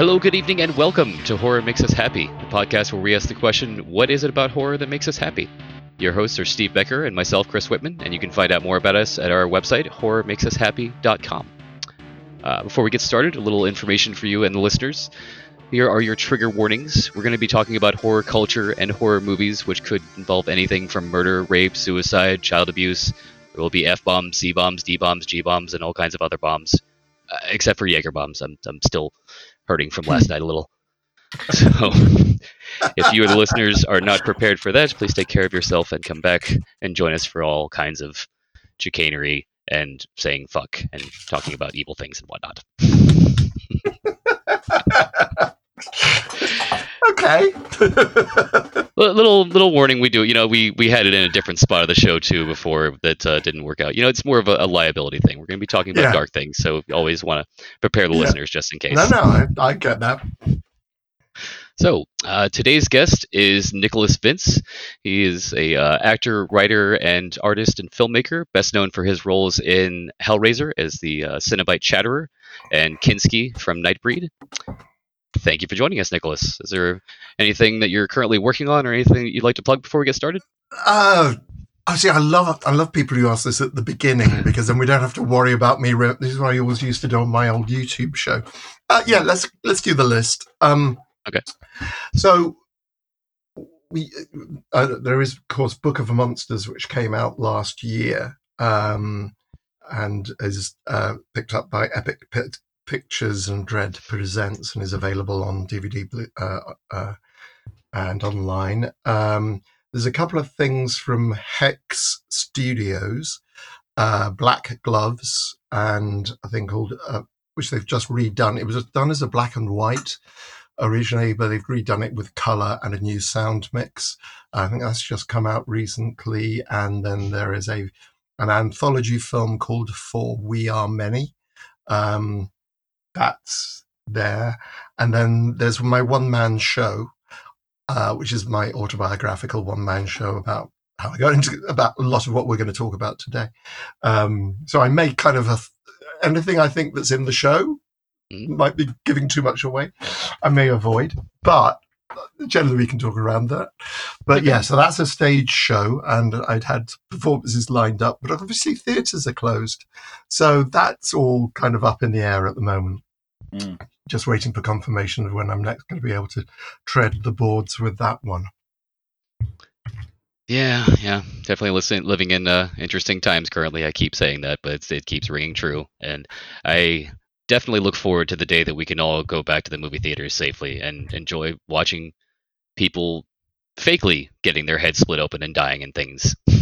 Hello, good evening, and welcome to Horror Makes Us Happy, the podcast where we ask the question, What is it about horror that makes us happy? Your hosts are Steve Becker and myself, Chris Whitman, and you can find out more about us at our website, horrormakesushappy.com. Uh, before we get started, a little information for you and the listeners. Here are your trigger warnings. We're going to be talking about horror culture and horror movies, which could involve anything from murder, rape, suicide, child abuse. There will be F bombs, C bombs, D bombs, G bombs, and all kinds of other bombs, uh, except for Jaeger bombs. I'm, I'm still hurting from hmm. last night a little. So, if you or the listeners are not prepared for that, please take care of yourself and come back and join us for all kinds of chicanery and saying fuck and talking about evil things and whatnot. okay. little little warning we do you know we we had it in a different spot of the show too before that uh, didn't work out you know it's more of a, a liability thing we're going to be talking about Yeah. dark things so you always want to prepare the Yeah. listeners just in case No, no, I, I get that. so uh, today's guest is nicholas vince he is a uh, actor writer and artist and filmmaker best known for his roles in hellraiser as the uh, Cenobite chatterer and kinski from nightbreed thank you for joining us nicholas is there anything that you're currently working on or anything that you'd like to plug before we get started Uh, I see. I love I love people who ask this at the beginning because then we don't have to worry about me. Re- this is what I always used to do on my old YouTube show. Uh, yeah, let's let's do the list. Um, Okay. So we uh, there is of course Book of Monsters which came out last year um, and is uh, picked up by Epic Pit Pictures and Dread Presents and is available on DVD uh, uh, and online. Um, there's a couple of things from Hex Studios, uh, Black Gloves, and a thing called uh, which they've just redone. It was done as a black and white originally, but they've redone it with color and a new sound mix. I think that's just come out recently. And then there is a an anthology film called For We Are Many. Um, that's there, and then there's my one man show uh, which is my autobiographical one man show about how I got into about a lot of what we're going to talk about today. Um, so I make kind of a anything I think that's in the show Mm. might be giving too much away. I may avoid, but generally we can talk around that. But yeah, so that's a stage show, and I'd had performances lined up, but obviously theatres are closed, so that's all kind of up in the air at the moment. Mm. Just waiting for confirmation of when I'm next going to be able to tread the boards with that one. Yeah, yeah, definitely listening, living in uh, interesting times currently. I keep saying that, but it's, it keeps ringing true, and I definitely look forward to the day that we can all go back to the movie theaters safely and enjoy watching people fakely getting their heads split open and dying and things.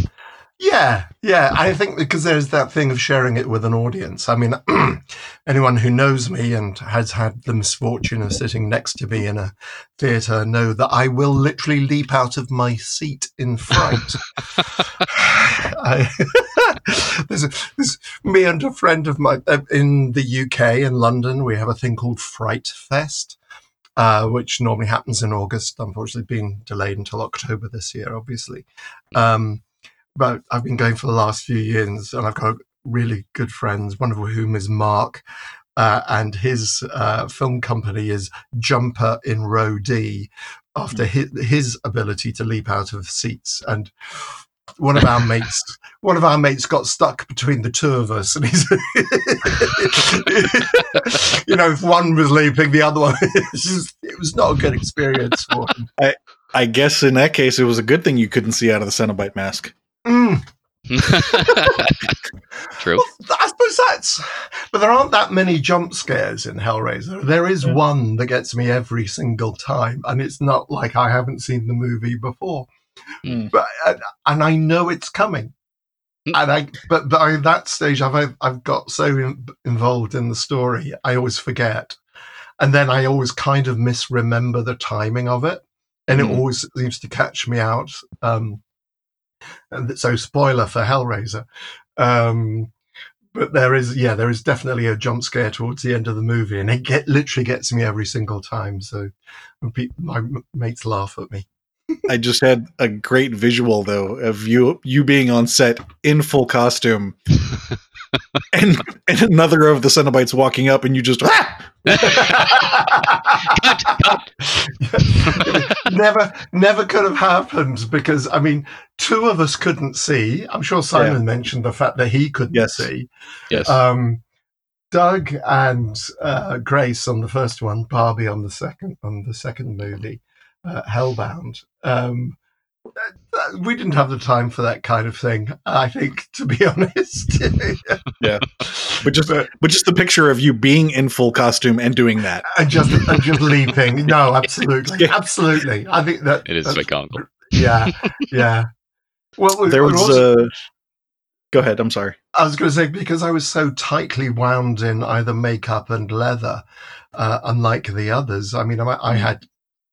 Yeah, yeah. I think because there's that thing of sharing it with an audience. I mean, anyone who knows me and has had the misfortune of sitting next to me in a theatre know that I will literally leap out of my seat in fright. I, there's, there's me and a friend of mine uh, in the UK in London. We have a thing called Fright Fest. Uh, which normally happens in August, unfortunately, being delayed until October this year, obviously. Um, but I've been going for the last few years, and I've got really good friends. One of whom is Mark, uh, and his uh, film company is Jumper in Row D, after his, his ability to leap out of seats. And one of our mates, one of our mates got stuck between the two of us, and he's, you know, if one was leaping, the other one. Just, it was not a good experience for him. I guess in that case, it was a good thing you couldn't see out of the Cenobite mask. Mm. True. Well, I suppose that's, but there aren't that many jump scares in Hellraiser. There is Yeah. one that gets me every single time, and it's not like I haven't seen the movie before, Mm. but and, and I know it's coming. Mm. And I, but by that stage, I've I've got so in, involved in the story, I always forget, and then I always kind of misremember the timing of it, and Mm. it always seems to catch me out. Um, and so, spoiler for Hellraiser. Um, but there is, yeah, there is definitely a jump scare towards the end of the movie, and it get literally gets me every single time. So, my mates laugh at me. I just had a great visual though of you you being on set in full costume, and and another of the Cenobites walking up, and you just ah! cut, cut. never, never could have happened because I mean, two of us couldn't see. I'm sure Simon mentioned the fact that he couldn't Yes. see. Yes. Um, Doug and uh, Grace on the first one, Barbie on the second on the second movie, uh, Hellbound. Um, that- that- we didn't have the time for that kind of thing. I think, to be honest. Yeah. But just but just the picture of you being in full costume and doing that. and just and just leaping. No, absolutely, Yeah. absolutely. I think that it is that's- iconical. Yeah, yeah. Well, There was also- uh Go ahead, I'm sorry. I was going to say because I was so tightly wound in either makeup and leather, uh, unlike the others. I mean, I, I had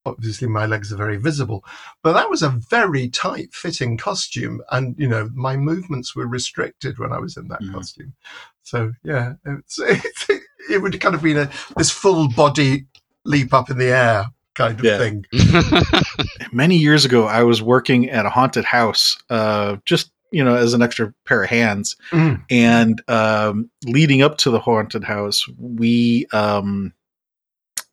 obviously my legs are very visible, but that was a very tight fitting costume, and you know my movements were restricted when I was in that Mhm. costume. So yeah, it's, it's, it would kind of been a this full body leap up in the air kind of Yeah. thing. many years ago i was working at a haunted house uh just you know as an extra pair of hands Mm. and um leading up to the haunted house we um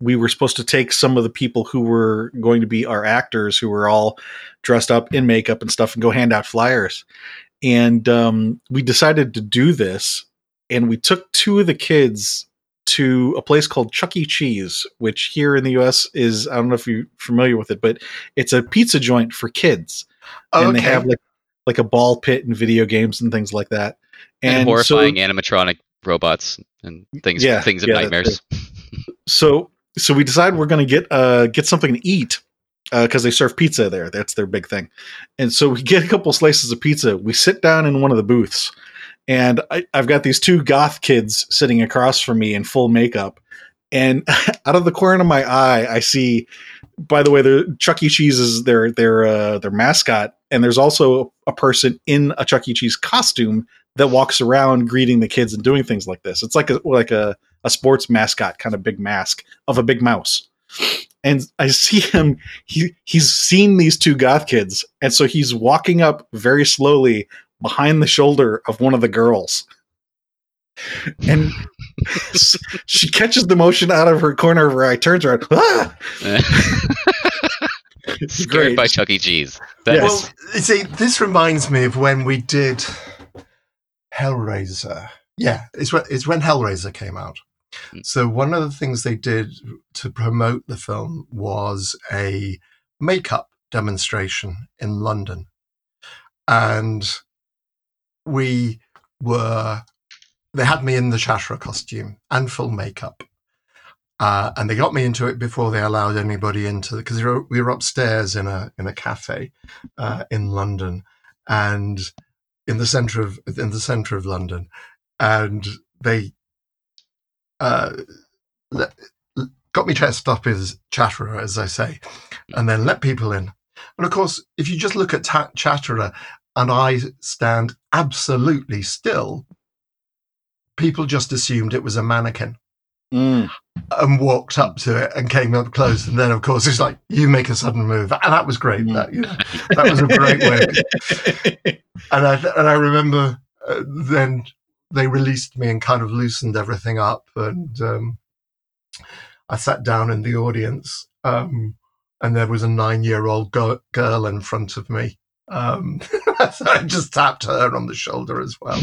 we were supposed to take some of the people who were going to be our actors who were all dressed up in makeup and stuff and go hand out flyers and um we decided to do this and we took two of the kids to a place called Chuck E. Cheese, which here in the U.S. is I don't know if you're familiar with it, but it's a pizza joint for kids, and they have like like a ball pit and video games and things like that. and, so- horrifying animatronic robots and things, Yeah, things of yeah, nightmares. so so we decided we're going to get uh get something to eat because they serve pizza there. That's their big thing. And so we get a couple slices of pizza. We sit down in one of the booths, and I, I've got these two goth kids sitting across from me in full makeup. And out of the corner of my eye, I see. By the way, the Chuck E. Cheese is their their uh, their mascot, and there's also a person in a Chuck E. Cheese costume that walks around greeting the kids and doing things like this. It's like a like a a sports mascot kind of big mask of a big mouse. And I see him, he he's seen these two goth kids, and so he's walking up very slowly behind the shoulder of one of the girls. And she catches the motion out of her corner of her eye, turns around, ah! Scared great. by Chuck E. Cheese. That's Yes. Well, see, this reminds me of when we did Hellraiser. Yeah, it's when, it's when Hellraiser came out. Mm. So one of the things they did to promote the film was a makeup demonstration in London, and we were. They had me in the Chatterer costume and full makeup. Uh, and they got me into it before they allowed anybody into it, because we, were- we were upstairs in a in a cafe uh, in London and in the center of in the center of London, and they uh, got me dressed up as Chatterer, as I say, and then let people in. And of course, if you just look at ta- Chatterer and I stand absolutely still, people just assumed it was a mannequin Mm. and walked up to it and came up close. And then, of course, it's like, you make a sudden move. And that was great. Mm. That, you know, that was a great way. And I, and I remember uh, then they released me and kind of loosened everything up. And um, I sat down in the audience um, and there was a nine year old go- girl in front of me. Um, so I just tapped her on the shoulder as well.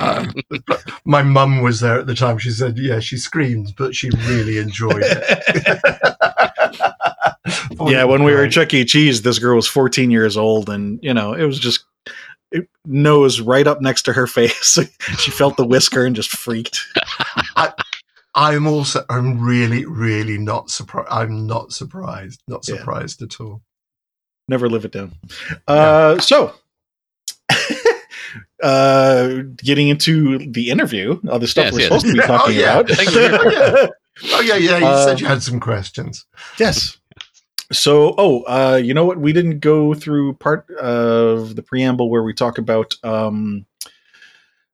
Um, but my mum was there at the time. She said, "Yeah, she screamed, but she really enjoyed it." yeah, when we were at Chuck E. Cheese, this girl was 14 years old, and you know, it was just it, nose right up next to her face. she felt the whisker and just freaked. I'm also, I'm really, really not surprised. I'm not surprised. Not Yeah. surprised at all. Never live it down. Uh, so, uh, getting into the interview, all the stuff Yes, we're yes. supposed to be Oh, talking yeah. about. Thank you very Oh yeah, yeah. You Uh, said you had some questions. Yes. So, oh, uh, you know what? We didn't go through part of the preamble where we talk about um,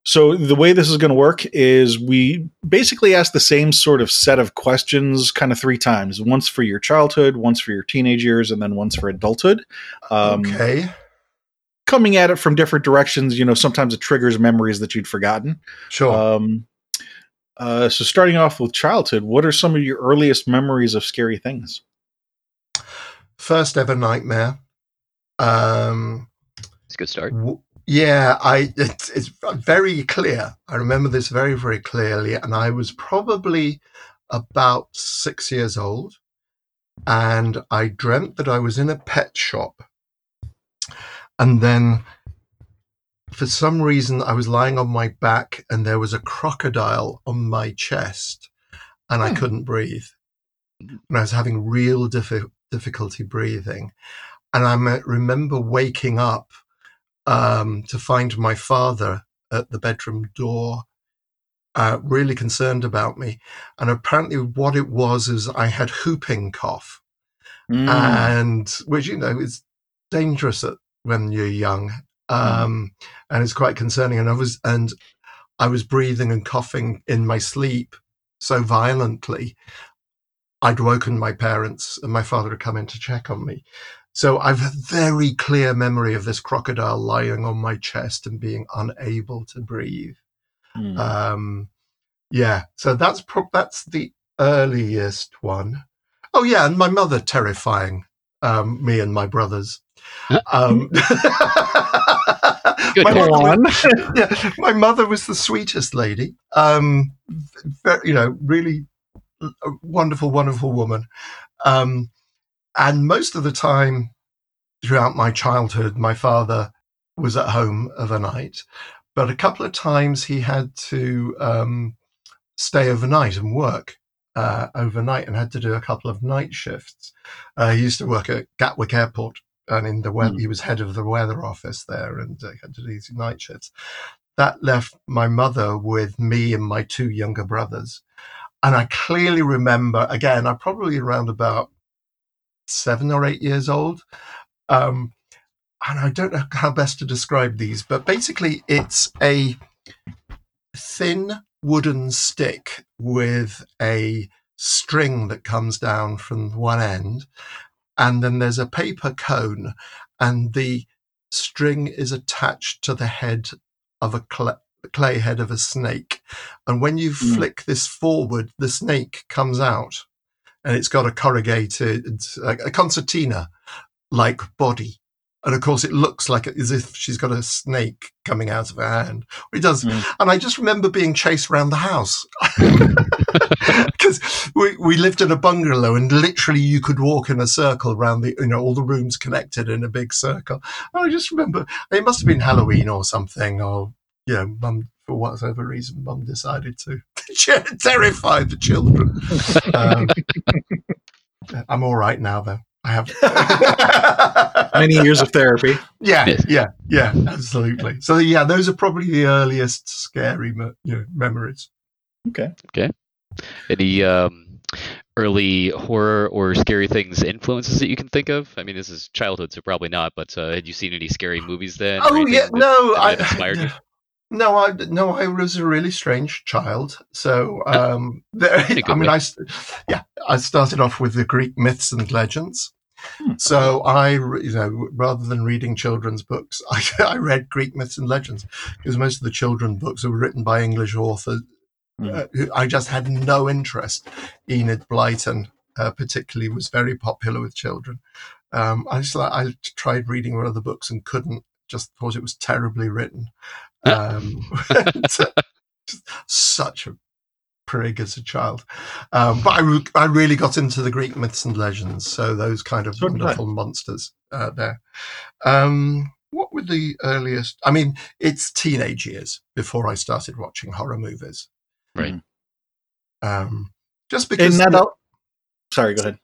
So the way this is going to work is we basically ask the same sort of set of questions, kind of three times. Once for your childhood, once for your teenage years, and then once for adulthood. Um, okay. Coming at it from different directions, you know, sometimes it triggers memories that you'd forgotten. Sure. Um, uh, so starting off with childhood, what are some of your earliest memories of scary things? First ever nightmare. Um, It's a good start. w- yeah, I it's, it's very clear. I remember this very very clearly, and I was probably about six years old, and I dreamt that I was in a pet shop, and then for some reason I was lying on my back, and there was a crocodile on my chest, and I Hmm. couldn't breathe, and I was having real diffi- difficulty breathing, and I remember waking up um, to find my father at the bedroom door, uh, really concerned about me. And apparently, what it was is I had whooping cough, Mm. and which you know is dangerous at, when you're young, um, and it's quite concerning. And I was and I was breathing and coughing in my sleep so violently. I'd woken my parents, and my father had come in to check on me. So I've a very clear memory of this crocodile lying on my chest and being unable to breathe. Mm. Um, yeah, so that's pro- that's the earliest one. Oh yeah, and my mother terrifying um, me and my brothers. Um, Good my mother- on. yeah, my mother was the sweetest lady. Um, very, you know, really a wonderful, wonderful woman. Um, and most of the time throughout my childhood, my father was at home of a night, but a couple of times he had to um, stay overnight and work uh, overnight and had to do a couple of night shifts. Uh, he used to work at Gatwick Airport. And in the weather, Hmm. he was head of the weather office there, and uh, had to do these night shifts that left my mother with me and my two younger brothers. And I clearly remember, again, I'm probably around about seven or eight years old. Um, and I don't know how best to describe these, but basically, it's a thin wooden stick with a string that comes down from one end. And then there's a paper cone, and the string is attached to the head of a cl- clay head of a snake. And when you Mm. flick this forward, the snake comes out and it's got a corrugated, a a concertina like body. And of course, it looks like as if she's got a snake coming out of her hand. It does. Mm. And I just remember being chased around the house because we, we lived in a bungalow and literally you could walk in a circle around the, you know, all the rooms connected in a big circle. And I just remember it must have been Halloween or something, or, you know, mum, for whatever reason, mum decided to terrify the children. Um, I'm all right now, though. I have Many years of therapy. yeah, yeah, yeah, absolutely. So yeah, those are probably the earliest scary me- you know, memories. Okay. Okay. Any um, early horror or scary things influences that you can think of? I mean, this is childhood, so probably not. But uh, had you seen any scary movies then? Oh yeah, that- no, that I might have inspired you? No, I no, I was a really strange child. So um, there, In a good I mean, way. I yeah, I started off with the Greek myths and legends. Hmm. So I, you know, rather than reading children's books, I, I read Greek myths and legends because most of the children's books were written by English authors. Hmm. Uh, I just had no interest. Enid Blyton, uh, particularly, was very popular with children. Um, I just I tried reading her other books and couldn't. Just thought it was terribly written. Um, such a prig as a child. Um, but I, re- I really got into the Greek myths and legends. So those kind of So did I. wonderful monsters uh, there. Um, what were the earliest? I mean, it's teenage years before I started watching horror movies. Right. Um, just because. And that, al- sorry, go ahead.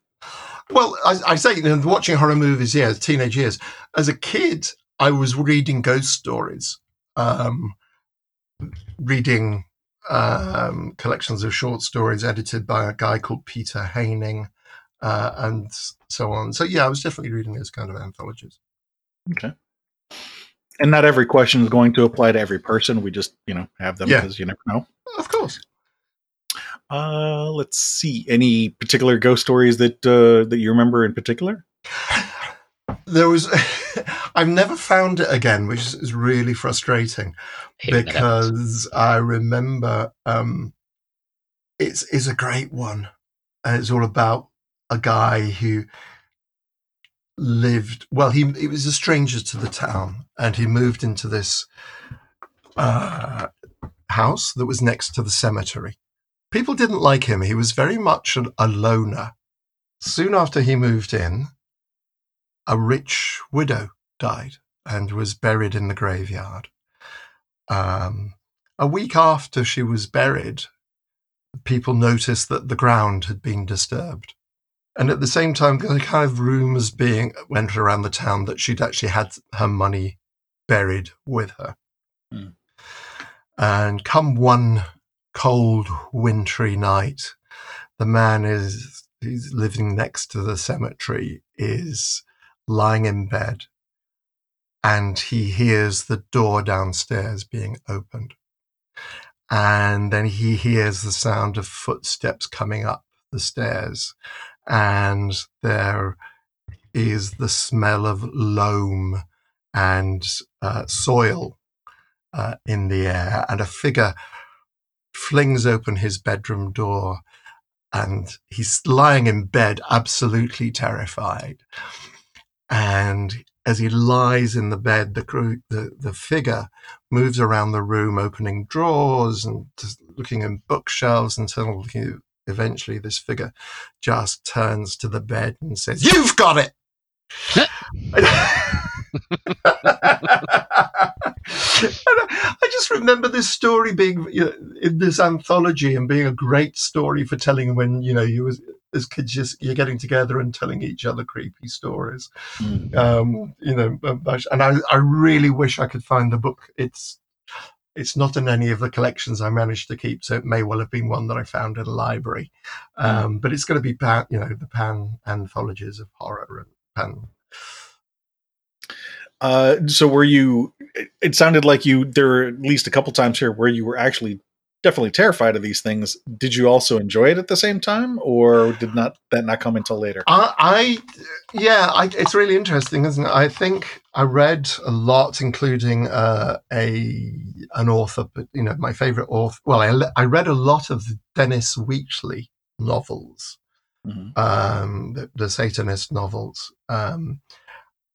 Well, I, I say you know, watching horror movies, yeah, teenage years. As a kid, I was reading ghost stories, um, reading um, collections of short stories edited by a guy called Peter Haining, uh, and so on. So yeah, I was definitely reading those kind of anthologies. Okay. and not every question is going to apply to every person. We just you know have them Yeah. because you never know. Of course. Uh, let's see. Any particular ghost stories that uh, that you remember in particular? There was, I've never found it again, which is- really frustrating Hate when that happens. because I remember um, it's is a great one, and it's all about a guy who lived. Well, he he was a stranger to the town, and he moved into this uh, house that was next to the cemetery. People didn't like him. He was very much an, a loner. Soon after he moved in, a rich widow died and was buried in the graveyard. Um, a week after she was buried, people noticed that the ground had been disturbed. And at the same time, the kind of rumors being went around the town that she'd actually had her money buried with her. Hmm. And come one cold, wintry night, the man is he's living next to the cemetery is lying in bed and he hears the door downstairs being opened. And then he hears the sound of footsteps coming up the stairs. And there is the smell of loam and uh, soil uh, in the air. And a figure flings open his bedroom door. And he's lying in bed, absolutely terrified. And as he lies in the bed, the, the the figure moves around the room, opening drawers and looking in bookshelves until he, eventually this figure just turns to the bed and says, "You've got it." I just remember this story being you know, in this anthology and being a great story for telling when you know you was as kids just you're getting together and telling each other creepy stories um, you know, and I, I really wish I could find the book. It's it's not in any of the collections I managed to keep, so it may well have been one that I found in a library. Um, but it's going to be pan, you know, the Pan anthologies of horror and Pan. Uh, so were you? It, it sounded like you. There were at least a couple times here where you were actually definitely terrified of these things. Did you also enjoy it at the same time, or did not that not come until later? I, I yeah, I, it's really interesting, isn't it? I think I read a lot, including uh, a an author, but you know, my favorite author. Well, I, I read a lot of the Dennis Wheatley novels. Mhm. um, the, the Satanist novels. Um,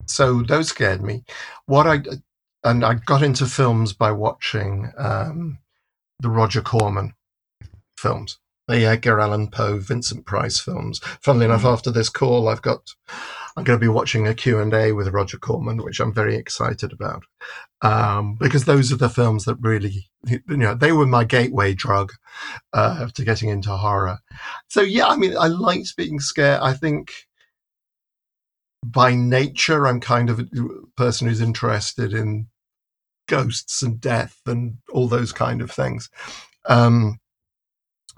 so those scared me. What I and I got into films by watching um, the Roger Corman films, the Edgar Allan Poe, Vincent Price films. Funnily enough, after this call, I've got I'm going to be watching a Q and A with Roger Corman, which I'm very excited about um, because those are the films that really, you know, they were my gateway drug uh, to getting into horror. So yeah, I mean, I liked being scared. I think by nature, I'm kind of a person who's interested in ghosts and death and all those kind of things. Um,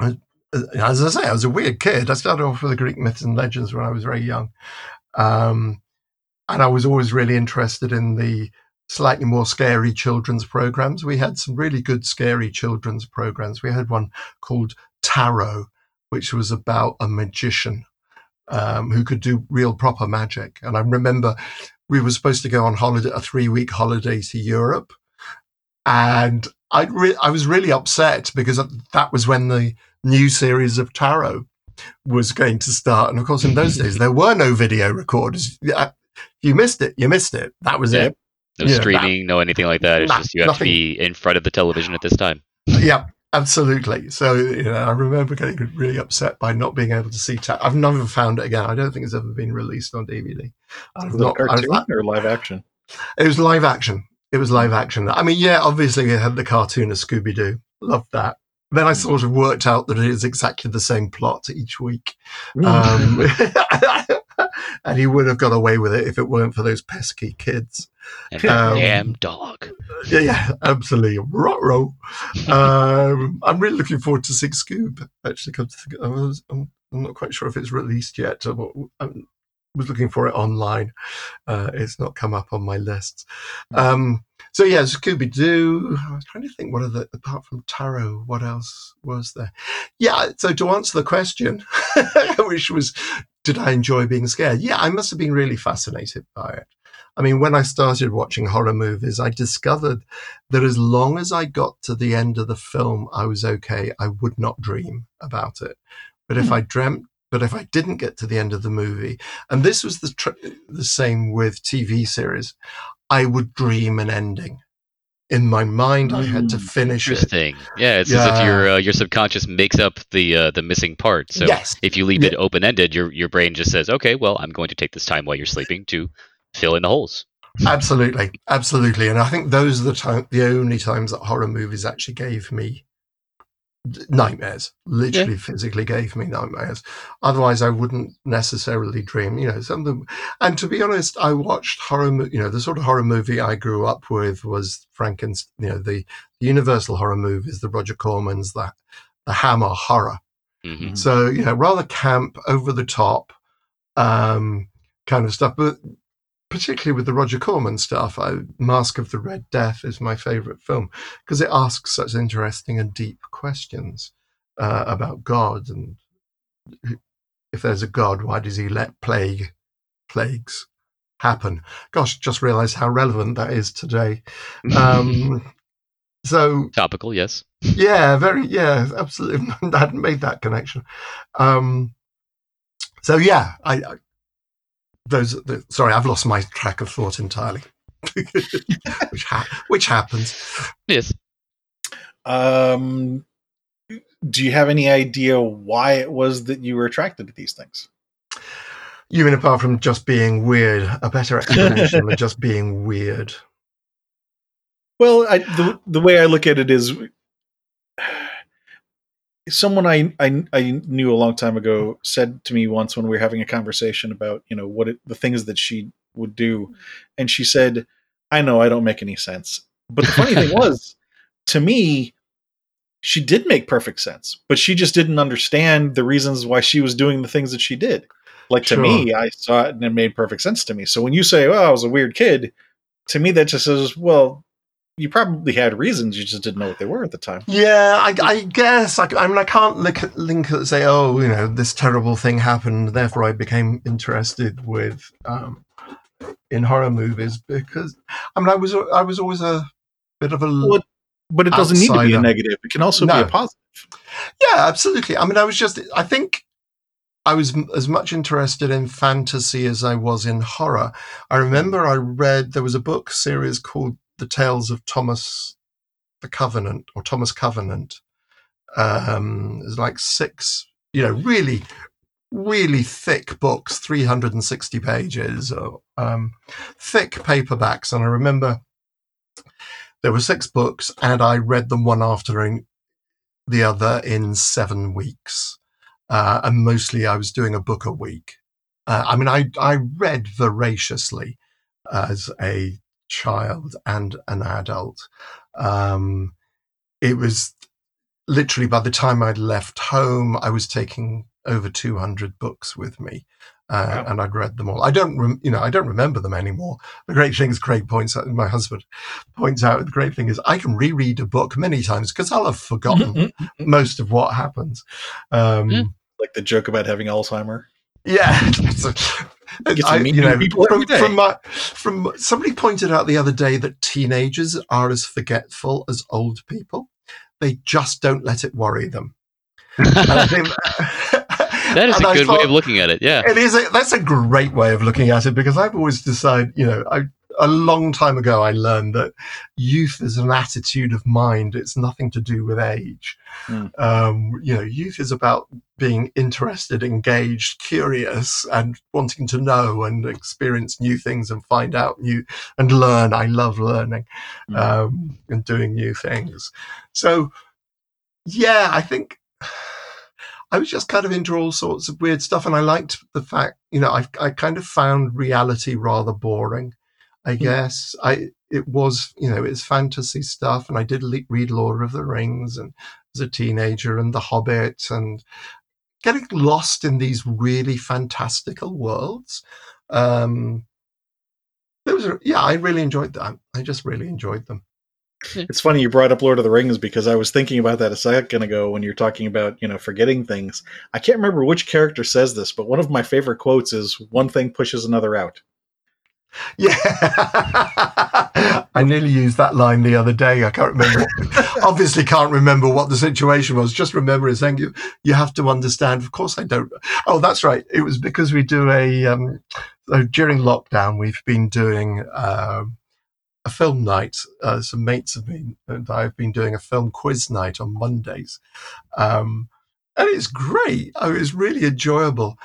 as I say, I was a weird kid. I started off with the Greek myths and legends when I was very young. Um, and I was always really interested in the slightly more scary children's programs. We had some really good scary children's programs. We had one called Tarot, which was about a magician um, who could do real proper magic. And I remember we were supposed to go on holiday, a three week holiday to Europe. And I, re- I was really upset because that was when the new series of Tarot was going to start. And of course, in those days, there were no video recorders. Yeah, uh, You missed it. You missed it. That was it. No Yeah, that- streaming, no anything like that. It's Nah, just you have nothing. to be in front of the television at this time. yeah, absolutely. So you know, I remember getting really upset by not being able to see. Ta- I've never found it again. I don't think it's ever been released on DVD. I've Was it a I've- cartoon or live action? it was live action. It was live action. I mean, yeah, obviously it had the cartoon of Scooby Doo. Loved that. Then I sort of worked out that it is exactly the same plot each week. Um, and he would have got away with it if it weren't for those pesky kids. And Um, damn dog. Yeah, yeah, absolutely. Ruh-roh. um, I'm really looking forward to Six Scoob. Actually, come to think, I was, I'm, I'm not quite sure if it's released yet. or what- was looking for it online. Uh, it's not come up on my lists. Um, so yeah, Scooby Doo. I was trying to think what other apart from Tarot, what else was there? Yeah. So to answer the question, which was, did I enjoy being scared? Yeah, I must have been really fascinated by it. I mean, when I started watching horror movies, I discovered that as long as I got to the end of the film, I was okay. I would not dream about it. But if Hmm. I dreamt, but if I didn't get to the end of the movie, and this was the tr- the same with TV series, I would dream an ending. In my mind, I had to Hmm. finish it. Interesting. Yeah, it's as if your uh, your subconscious makes up the uh, the missing part. So yes, if you leave Yeah. it open ended, your your brain just says, okay, well, I'm going to take this time while you're sleeping to fill in the holes. absolutely, absolutely. And I think those are the time, the only times that horror movies actually gave me d- nightmares. Literally, physically gave me nightmares. Otherwise, I wouldn't necessarily dream. You know, some of them. And to be honest, I watched horror. You know, the sort of horror movie I grew up with was Frankenstein. You know, the, the Universal horror movies, the Roger Cormans, the the Hammer horror. hmm Mhm. So, you know, rather camp, over the top um, kind of stuff. But particularly with the Roger Corman stuff, I, Mask of the Red Death is my favorite film because it asks such interesting and deep questions uh, about God and if there's a God, why does he let plague plagues happen? Gosh, just realized how relevant that is today. Um, so Topical, yes. yeah, very yeah, absolutely. I hadn't made that connection. Um, so yeah, I, I those. The, sorry, I've lost my track of thought entirely, which ha- which happens. Yes. Um, do you have any idea why it was that you were attracted to these things? You mean apart from just being weird, a better explanation than just being weird. Well, I, the the way I look at it is, someone I, I I knew a long time ago said to me once when we were having a conversation about you know what it, the things that she would do, and she said, "I know I don't make any sense," but the funny thing was, to me, she did make perfect sense, but she just didn't understand the reasons why she was doing the things that she did. Like to Sure. me, I saw it and it made perfect sense to me. So when you say, "Oh, I was a weird kid," to me that just says, "Well." You probably had reasons, you just didn't know what they were at the time. Yeah, I, I guess. I, I mean, I can't link, link it and say, oh, you know, this terrible thing happened, therefore I became interested with um, in horror movies because I mean, I was I was always a bit of a Well, But it doesn't need to be a negative. It can also be a positive. Yeah, absolutely. I mean, I was just, I think I was as much interested in fantasy as I was in horror. I remember I read, there was a book series called The Tales of Thomas the Covenant or Thomas Covenant. Um, like six, you know, really, really thick books, 360 pages, or, um, thick paperbacks. And I remember there were six books and I read them one after the other in seven weeks. Uh, and mostly I was doing a book a week. Uh, I mean, I, I read voraciously as a child and an adult. Um, it was literally by the time I'd left home, I was taking over 200 books with me. Uh, Wow. and I'd read them all. I don't, rem- you know, I don't remember them anymore. The great thing is, Craig points out, my husband points out, the great thing is, I can reread a book many times because I'll have forgotten most of what happens. Um, like the joke about having Alzheimer. yeah, it's a- Get to I- you know, people from, day. from my from somebody pointed out the other day that teenagers are as forgetful as old people. They just don't let it worry them. Think That is a a I good way of looking at it. Yeah. it is. A, that's a great way of looking at it because I've always decided, you know, I, a long time ago I learned that youth is an attitude of mind. It's nothing to do with age. Mm. Um, you know, youth is about being interested, engaged, curious, and wanting to know and experience new things and find out new and learn. I love learning Mm. um, and doing new things. So, yeah, I think I was just kind of into all sorts of weird stuff, and I liked the fact, you know, I I kind of found reality rather boring. I guess I it was, you know, it's fantasy stuff, and I did le- read Lord of the Rings and as a teenager and The Hobbit, and getting lost in these really fantastical worlds. Um, those are, yeah, I really enjoyed them. I just really enjoyed them. It's funny you brought up Lord of the Rings because I was thinking about that a second ago when you're talking about, you know, forgetting things. I can't remember which character says this, but one of my favorite quotes is one thing pushes another out. Yeah. I nearly used that line the other day. I can't remember. obviously can't remember what the situation was. Just remember saying you you have to understand. Of course I don't. Oh, that's right. It was because we do a um, so during lockdown we've been doing um, a film night. Uh, some mates have been, and I've been doing a film quiz night on Mondays. Um, and it's great. Oh, it's really enjoyable.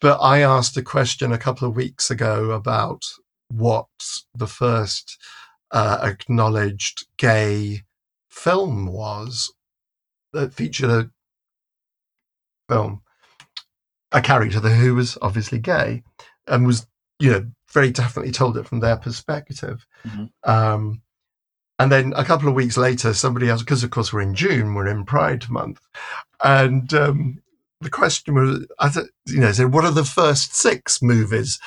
But I asked a question a couple of weeks ago about what the first uh, acknowledged gay film was that featured a film, a character who was obviously gay and was, you know, very definitely told it from their perspective. Mhm. Um, and then a couple of weeks later, somebody else, because of course we're in June, we're in Pride Month, and um, the question was, I th- you know, said, what are the first six movies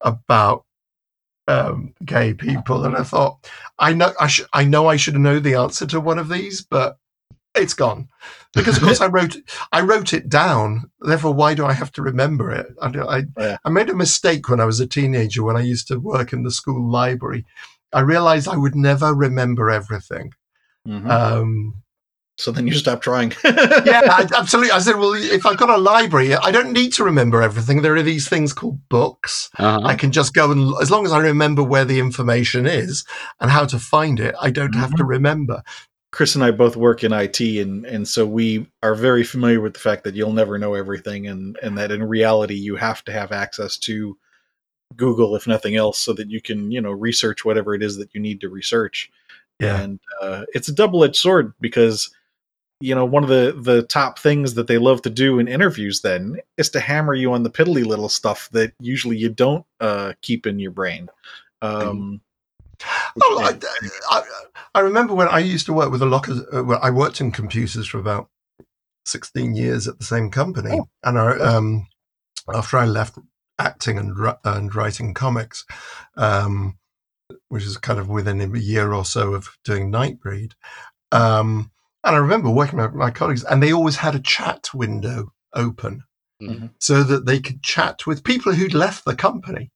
about um, gay people? And I thought, I know, I, sh- I know, I should know the answer to one of these, but it's gone because, of course, I wrote, I wrote it down. Therefore, why do I have to remember it? I, I, Yeah. I made a mistake when I was a teenager when I used to work in the school library. I realized I would never remember everything. Mhm. Um, so then you stop trying. yeah, I, absolutely. I said, well, if I've got a library, I don't need to remember everything. There are these things called books. Uh-huh. I can just go and, as long as I remember where the information is and how to find it, I don't have to remember. Chris and I both work in IT, and and so we are very familiar with the fact that you'll never know everything, and and that in reality you have to have access to Google, if nothing else, so that you can you know research whatever it is that you need to research. Yeah. And uh, it's a double edged sword because you know one of the the top things that they love to do in interviews then is to hammer you on the piddly little stuff that usually you don't uh, keep in your brain. Um, Oh, I, I, I remember when I used to work with a lot of, uh, well, I worked in computers for about 16 years at the same company. And I, um, after I left acting and, and writing comics, um, which is kind of within a year or so of doing Nightbreed. Um, and I remember working with my colleagues, and they always had a chat window open Mhm. so that they could chat with people who'd left the company,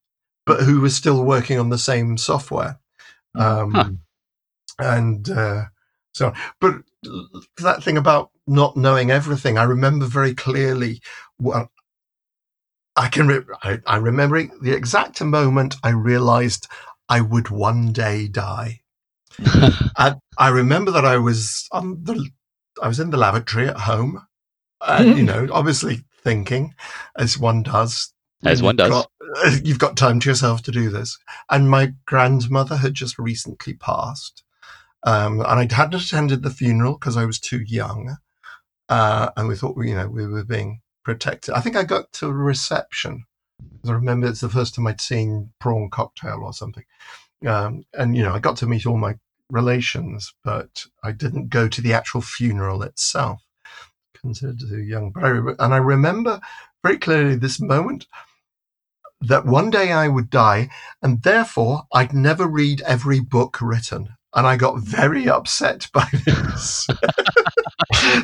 but who were still working on the same software. Um, Huh. And uh, so, but that thing about not knowing everything, I remember very clearly. Well, I can. Re- I, I remember the exact moment I realized I would one day die. I, I remember that I was on the, I was in the lavatory at home, and you know, obviously thinking, as one does, As one does. got- you've got time to yourself to do this. And my grandmother had just recently passed, um, and I hadn't attended the funeral because I was too young, uh, and we thought, you know, we were being protected. I think I got to a reception. I remember it's the first time I'd seen prawn cocktail or something. Um, and, you know, I got to meet all my relations, but I didn't go to the actual funeral itself. Considered too young. Re- and I remember very clearly this moment that one day I would die, and therefore I'd never read every book written. And I got very upset by this.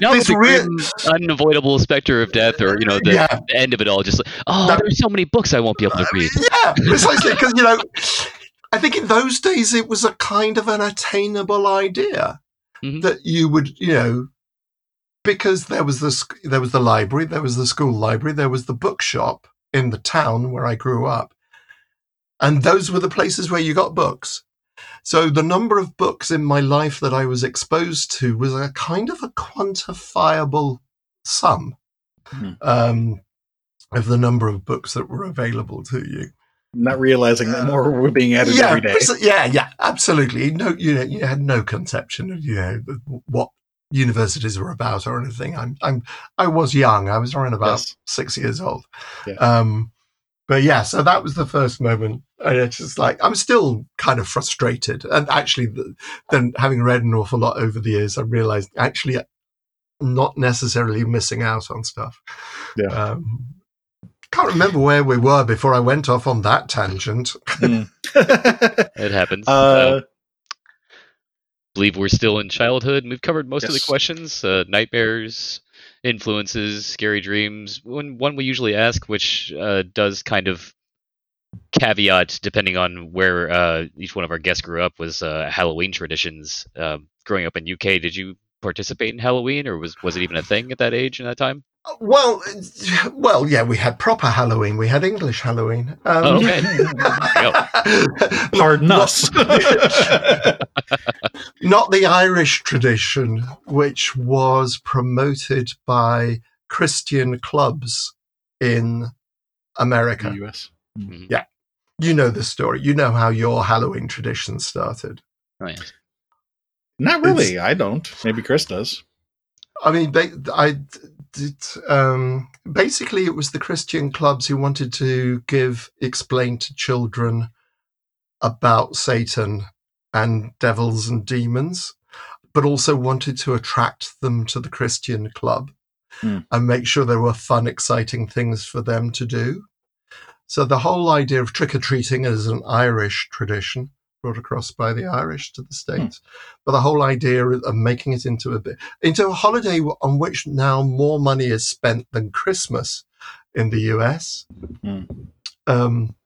Now This the real- unavoidable specter of death, or you know, the Yeah. end of it all, just like, oh, That- there's so many books I won't be able to read. yeah, precisely. Because, you know, I think in those days it was a kind of an attainable idea Mhm. that you would, you know, because there was the there was the library, there was the school library, there was the bookshop in the town where I grew up, and those were the places where you got books. So the number of books in my life that I was exposed to was a kind of a quantifiable sum Mhm. um, of the number of books that were available to you not realizing that more were being added yeah, every day. yeah, yeah, absolutely. No, you know, you had no conception of you know what universities were about or anything. I'm, I'm, I was young. I was around about Yes. six years old. Yeah. Um, but yeah, so that was the first moment. And it's just like I'm still kind of frustrated. And actually, then having read an awful lot over the years, I realized actually not necessarily missing out on stuff. Yeah. Um, can't remember where we were before I went off on that tangent. Mm. It happens. uh, Uh, believe we're still in childhood. and We've covered most of the questions: uh, nightmares, influences, scary dreams. One one we usually ask, which uh, does kind of caveat depending on where uh, each one of our guests grew up was uh, Halloween traditions. Um, growing up in UK, did you participate in Halloween, or was was it even a thing at that age and that time? Well, well, yeah, we had proper Halloween. We had English Halloween. Um, Oh, okay. Pardon us. not the Irish tradition, which was promoted by Christian clubs in America. The US. Yeah. You know the story. You know how your Halloween tradition started. Oh, yes. Not really. I don't. Maybe Chris does. I mean, they, I Um, basically, it was the Christian clubs who wanted to give explain to children about Satan and devils and demons, but also wanted to attract them to the Christian club Hmm. and make sure there were fun, exciting things for them to do. So the whole idea of trick or treating is an Irish tradition brought across by the Irish to the States. But the whole idea of making it into a bit into a holiday on which now more money is spent than Christmas in the US Hmm. um,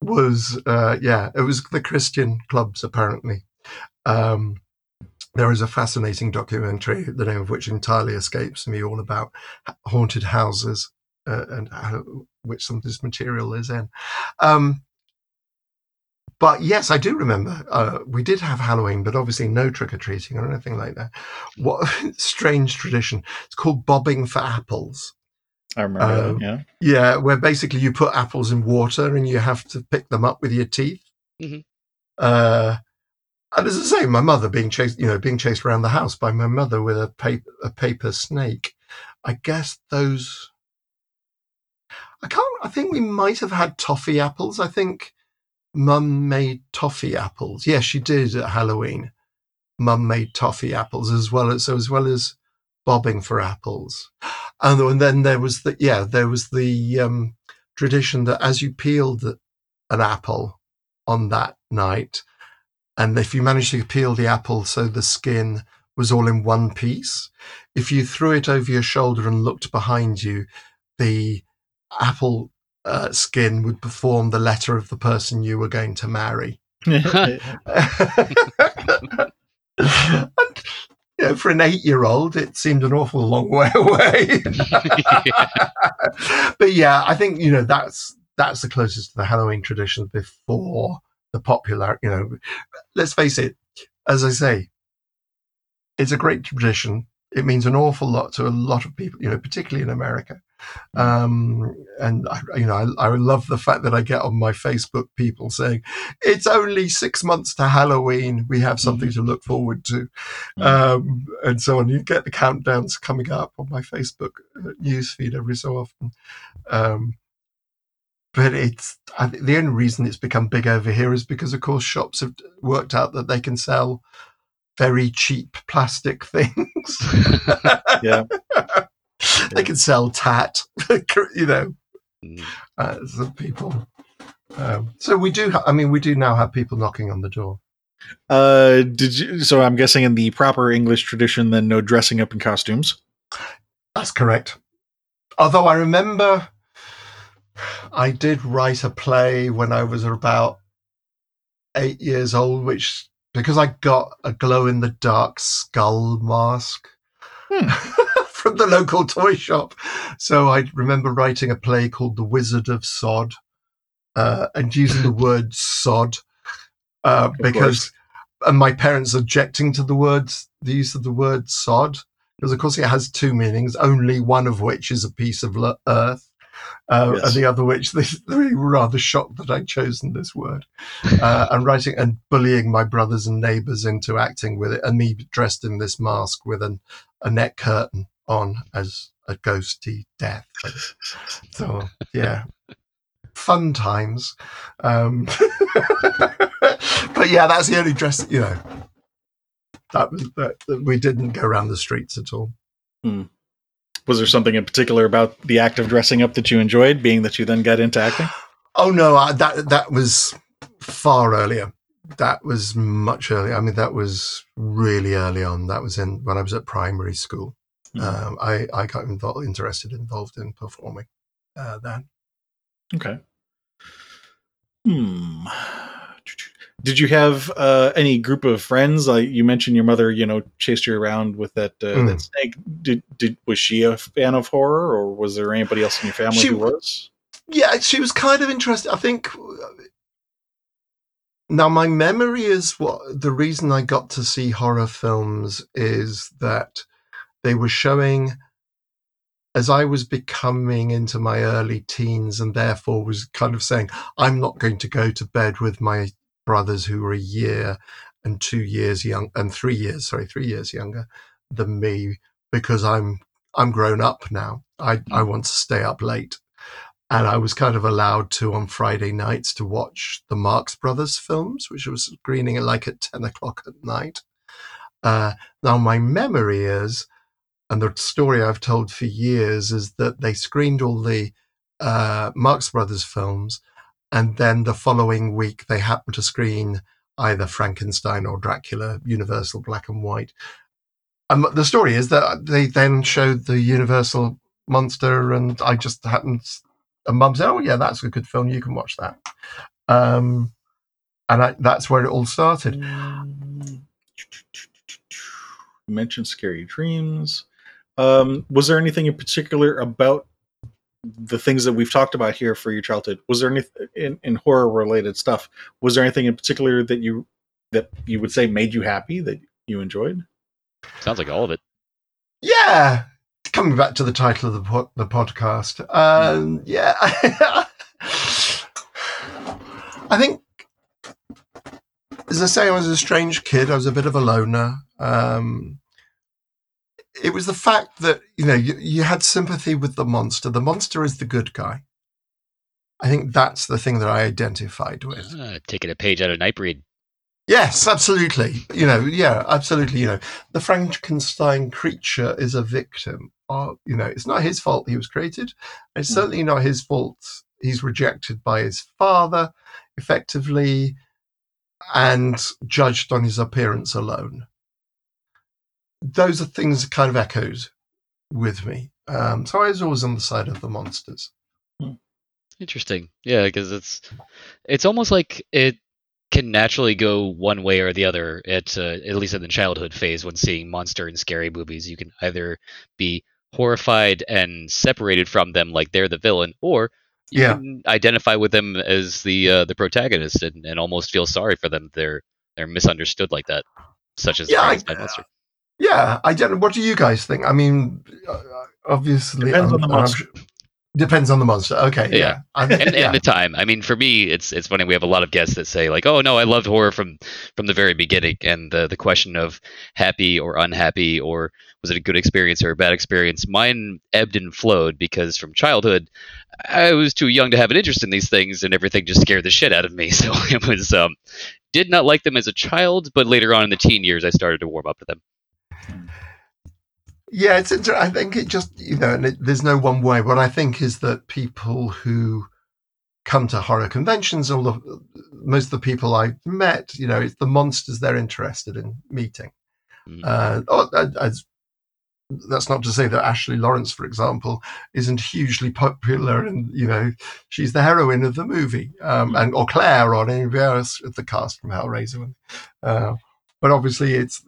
was uh, yeah, it was the Christian clubs apparently. Um, there is a fascinating documentary, the name of which entirely escapes me, all about haunted houses uh, and how, which some of this material is in. Um, but yes, I do remember uh, we did have Halloween, but obviously no trick or treating or anything like that. What a strange tradition? It's called bobbing for apples. I remember Um, that. Yeah. Yeah, where basically you put apples in water and you have to pick them up with your teeth. Mhm. Uh, and as I say, my mother being chased, you know, being chased around the house by my mother with a paper, a paper snake. I guess those. I can't. I think we might have had toffee apples. I think Mum made toffee apples. Yes, she did at Halloween. Mum made toffee apples as well as so as well as bobbing for apples. And then there was the yeah, there was the um, tradition that as you peeled an apple on that night, and if you managed to peel the apple so the skin was all in one piece, if you threw it over your shoulder and looked behind you, the apple uh, skin would perform the letter of the person you were going to marry. and, you know, for an eight-year-old, it seemed an awful long way away. but yeah, I think you know that's that's the closest to the Halloween tradition before the popular. You know, let's face it. As I say, it's a great tradition. It means an awful lot to a lot of people. You know, particularly in America. Um, and I, you know, I, I love the fact that I get on my Facebook people saying it's only six months to Halloween. We have something to look forward to, Mhm. um, and so on. You get the countdowns coming up on my Facebook uh, newsfeed every so often. Um, but it's the only reason it's become big over here is because, of course, shops have worked out that they can sell very cheap plastic things. yeah. they can sell tat, you know, Mm. uh, some people. Um, so we do. Ha- I mean, we do now have people knocking on the door. Uh, did you? So I'm guessing in the proper English tradition, then no dressing up in costumes. That's correct. Although I remember I did write a play when I was about eight years old, which because I got a glow in the dark skull mask Hmm. from the local toy shop. So I remember writing a play called The Wizard of Sod uh, and using the word sod uh, because and my parents objecting to the words the use of the word sod because of course it has two meanings only one of which is a piece of earth uh, Yes. and the other which they, they were rather shocked that i'd chosen this word uh, and writing and bullying my brothers and neighbors into acting with it and me dressed in this mask with an, a neck curtain on as a ghosty death so yeah fun times um but yeah that's the only dress you know that was that, that we didn't go around the streets at all Was there something in particular about the act of dressing up that you enjoyed, being that you then got into acting? Oh no, I, that that was far earlier. That was much earlier. I mean, that was really early on. That was in when I was at primary school. Mhm. Um, I I got involved, interested, involved in performing uh, then. Okay. Hmm. Did you have uh, any group of friends? Like you mentioned, your mother, you know, chased you around with that uh, Mm. that snake. Did did was she a fan of horror, or was there anybody else in your family She- who was? Yeah, she was kind of interested. I think. Now, my memory is what the reason I got to see horror films is that they were showing as I was becoming into my early teens and therefore was kind of saying, I'm not going to go to bed with my brothers who were a year and two years young and three years, sorry, three years younger than me because I'm I'm grown up now. I, I want to stay up late. And I was kind of allowed to on Friday nights to watch the Marx Brothers films, which was screening at like at 10 o'clock at night. Uh, now, my memory is, and the story I've told for years, is that they screened all the uh, Marx Brothers films, and then the following week they happened to screen either Frankenstein or Dracula, Universal Black and White. And the story is that they then showed the Universal monster, and I just happened, and Mum said, "Oh yeah, that's a good film. You can watch that." Um, and I, that's where it all started. You mentioned scary dreams. Um, was there anything in particular about the things that we've talked about here for your childhood? Was there anything in, in horror related stuff? Was there anything in particular that you that you would say made you happy that you enjoyed? Sounds like all of it. Yeah, coming back to the title of the po- the podcast. Um, yeah, I think, as I say, I was a strange kid. I was a bit of a loner. Um, it was the fact that you know you, you had sympathy with the monster. The monster is the good guy. I think that's the thing that I identified with. Uh, taking a page out of Nightbreed. Yes, absolutely. You know, yeah, absolutely. You know, the Frankenstein creature is a victim. Of, you know, it's not his fault he was created. It's Mm. certainly not his fault he's rejected by his father, effectively, and judged on his appearance alone. Those are things that kind of echoed with me. Um, so I was always on the side of the monsters. Interesting. Yeah, because it's it's almost like it can naturally go one way or the other. At uh, at least in the childhood phase, when seeing monster and scary movies, you can either be horrified and separated from them, like they're the villain, or you Yeah. can identify with them as the uh, the protagonist and, and almost feel sorry for them. They're they're misunderstood like that, such as Yeah, I- monster. Yeah, I don't. What do you guys think? I mean, uh, obviously, Depends I'm- on the monster. sure- depends on the monster. Okay, yeah, Yeah. And, yeah. and the time. I mean, for me, it's it's funny. We have a lot of guests that say like, "Oh no, I loved horror from from the very beginning." And the the question of happy or unhappy, or was it a good experience or a bad experience? Mine ebbed and flowed because from childhood, I was too young to have an interest in these things, and everything just scared the shit out of me. So it was um, did not like them as a child, but later on in the teen years, I started to warm up to them. Yeah, it's inter- I think it just you know, and it, there's no one way. What I think is that people who come to horror conventions, all of most of the people I've met, you know, it's the monsters they're interested in meeting. Mhm. Uh, oh, uh, that's not to say that Ashley Laurence, for example, isn't hugely popular, and you know, she's the heroine of the movie, um, and or Claire or anybody else of the cast from Hellraiser. Uh, but obviously, it's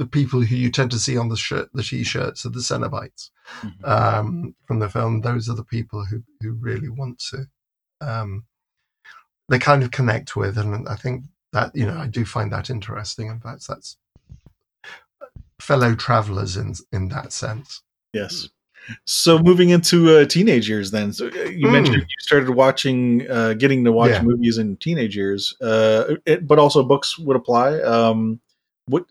the people who you tend to see on the shirt, the t-shirts of the Cenobites Mhm. um, from the film. Those are the people who who really want to. Um, they kind of connect with, and I think that you know I do find that interesting. In fact, that's fellow travelers in in that sense. Yes. So moving into uh, teenage years, then. So uh, you Mm. mentioned you started watching, uh, getting to watch Yeah. movies in teenage years, uh, it, but also books would apply. Um, what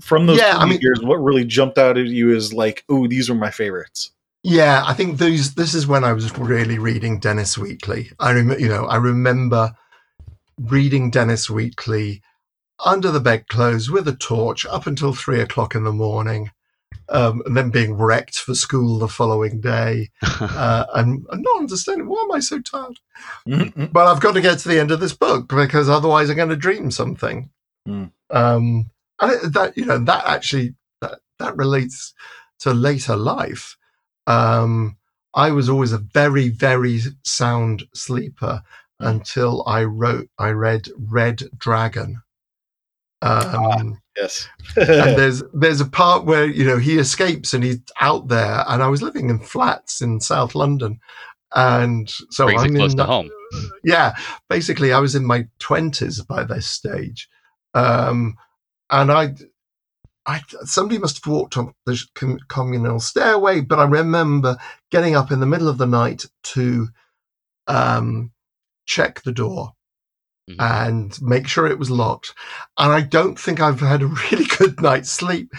from those Yeah, I mean- years? What really jumped out at you is like, oh, these were my favorites. Yeah, I think those. This is when I was really reading Dennis Wheatley. I remember, you know, I remember reading Dennis Wheatley under the bedclothes with a torch up until three o'clock in the morning, um, and then being wrecked for school the following day, uh, and, and not understanding why am I so tired. Mhm. But I've got to get to the end of this book because otherwise I'm going to dream something. Mm. Um, and that you know that actually that, that relates to later life. Um, I was always a very very sound sleeper until I wrote I read Red Dragon. Um, Yes. and there's there's a part where you know he escapes and he's out there, and I was living in flats in South London, and so Brings I'm close in to home. yeah, basically, I was in my twenties by this stage, um, and I, I somebody must have walked on the communal stairway, but I remember getting up in the middle of the night to um, check the door Mhm. and make sure it was locked, and I don't think I've had a really good night's sleep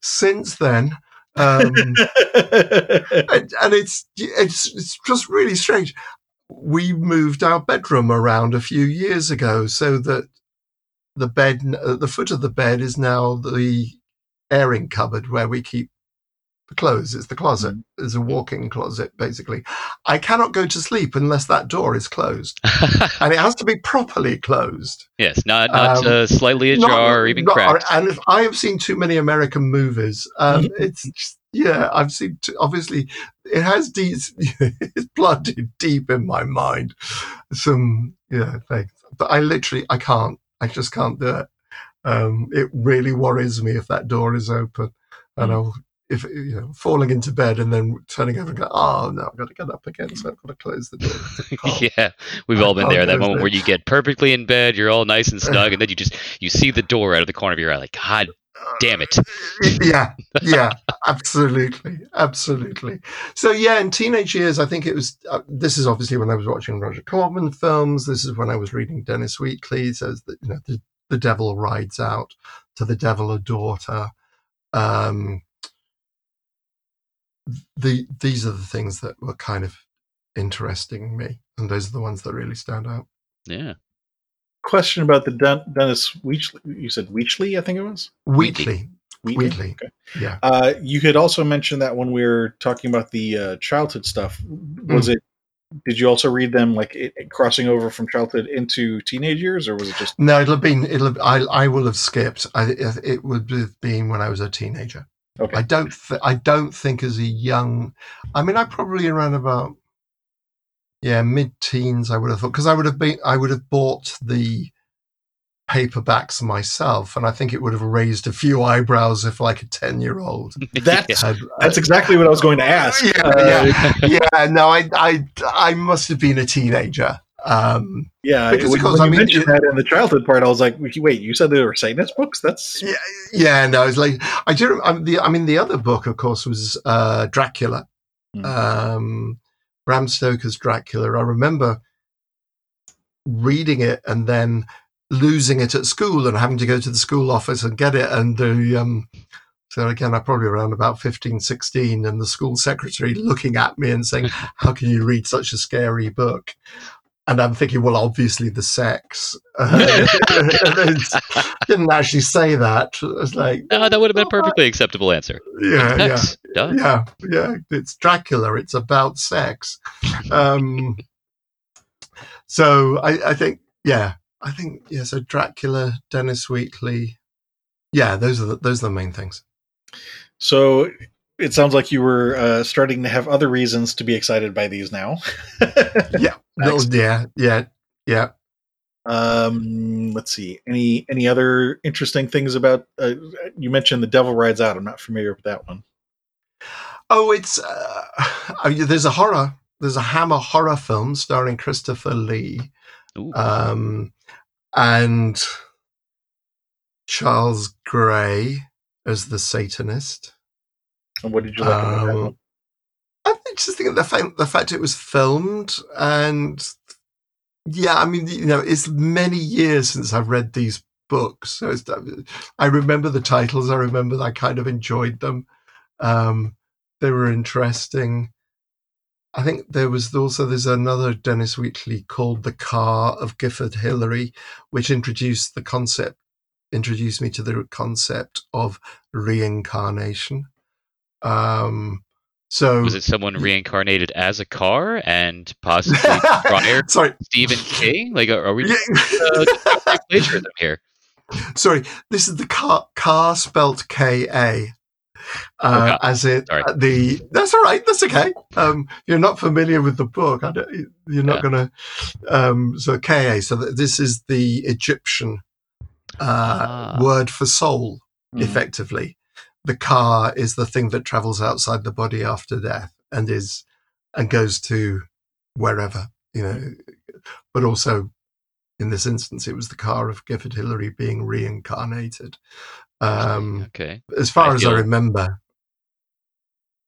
since then. Um, and, and it's it's it's just really strange. We moved our bedroom around a few years ago so that the bed, at the foot of the bed, is now the airing cupboard where we keep the clothes. It's the closet. It's a walk-in closet, basically. I cannot go to sleep unless that door is closed, and it has to be properly closed. yes, not not Um, uh, slightly Not- ajar or even not- cracked. And if I have seen too many American movies. Um, it's just, yeah, I've seen. Too, obviously, it has deep. it's planted deep in my mind. Some yeah things, but I literally I can't. I just can't do it. Um, it really worries me if that door is open, and Mm. I'll. If you know, falling into bed and then turning over and go, oh no, I've got to get up again, so I've got to close the door. Yeah, we've all been there. That moment the- where you get perfectly in bed, you're all nice and snug, and then you just you see the door out of the corner of your eye, like God damn it. yeah, yeah, absolutely, absolutely. So yeah, in teenage years, I think it was. Uh, this is obviously when I was watching Roger Corman films. This is when I was reading Dennis Wheatley. Says that you know the, the devil rides out to the devil a daughter. Um, the these are the things that were kind of interesting me, and those are the ones that really stand out. Yeah, Question about the Den- Dennis Weechley. You said Weechley, I think it was. Wheatley, Wheatley. Wheatley. Okay. yeah. Uh, you had also mentioned that when we were talking about the uh, childhood stuff. Was Hmm. it? Did you also read them like it, it crossing over from childhood into teenage years, or was it just? No, it'll have been. It'll. Have, I. I will have skipped. I. It would have been when I was a teenager. Okay. I don't. Th- I don't think as a young. I mean, I probably around about. Yeah, mid-teens. I would have thought because I would have been. I would have bought the paperbacks myself, and I think it would have raised a few eyebrows if, like, a ten-year-old That's had. that's exactly what I was going to ask. Yeah, Uh, yeah, yeah. No, I. I. I must have been a teenager. Um, Yeah, Because, when, of when I you mean, mentioned it- that in the childhood part, I was like, "Wait, you said they were Satanist books? That's Yeah, yeah, no, it's like I do. I mean, the I mean, the other book, of course, was uh, Dracula, Hmm. um, Bram Stoker's Dracula. I remember reading it and then losing it at school and having to go to the school office and get it. And the um, so again, I probably around about 15, 16, and the school secretary looking at me and saying, "How can you read such a scary book?" And I'm thinking, well, obviously the sex. Uh, didn't actually say that. It was like, no, that would have been a perfectly acceptable answer. yeah, yeah, duh. yeah, yeah. It's Dracula. It's about sex. Um, so I, I think, yeah, I think, yeah. So Dracula, Dennis Wheatley, yeah, those are the, those are the main things. so. It sounds like you were uh, starting to have other reasons to be excited by these now. Yeah, no, yeah, yeah, yeah. Um, let's see. Any any other interesting things about? Uh, you mentioned the Devil Rides Out. I'm not familiar with that one. Oh, it's uh, I mean, there's a horror. There's a Hammer horror film starring Christopher Lee. Ooh. um, and Charles Gray as the Satanist. And what did you like about that Um, one? I think just think of the fact the fact it was filmed and yeah, I mean you know it's many years since I've read these books, so I remember the titles. I remember I kind of enjoyed them. Um, they were interesting. I think there was also there's another Dennis Wheatley called The Ka of Gifford Hillary, which introduced the concept introduced me to the concept of reincarnation. Um, so Was it someone reincarnated as a car and possibly prior sorry, Stephen King? Like, are are we uh, plagiarism here? sorry. This is the car car spelt K A. Uh, Okay. as it Sorry. the that's all right that's okay um you're not familiar with the book I don't, you're not Yeah. gonna um so ka so th- this is the egyptian uh Ah. word for soul Mhm. effectively. The car is the thing that travels outside the body after death and is and goes to wherever, you know. But also in this instance it was the car of Gifford Hillary being reincarnated. Um okay, as far I as I remember.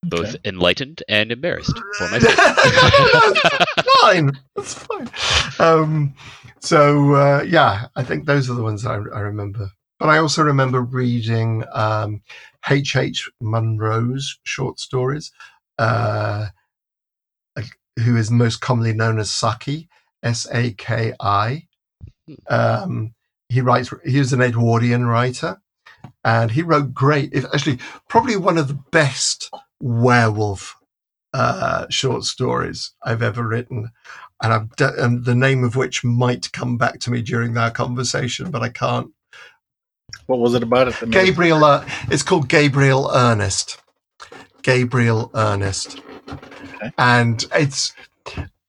both Okay. enlightened and embarrassed for myself. That's fine. That's fine. Um, so uh, yeah, I think those are the ones I, I remember. But I also remember reading um, H. H. Munro's short stories, uh, who is most commonly known as Saki, S A K I. Um, he writes. He was an Edwardian writer, and he wrote great. If, actually, probably one of the best werewolf uh, short stories I've ever written, and I've d- and the name of which might come back to me during our conversation, but I can't. What was it about it? Gabriel, uh, it's called Gabriel Ernest. Gabriel Ernest, Okay. and it's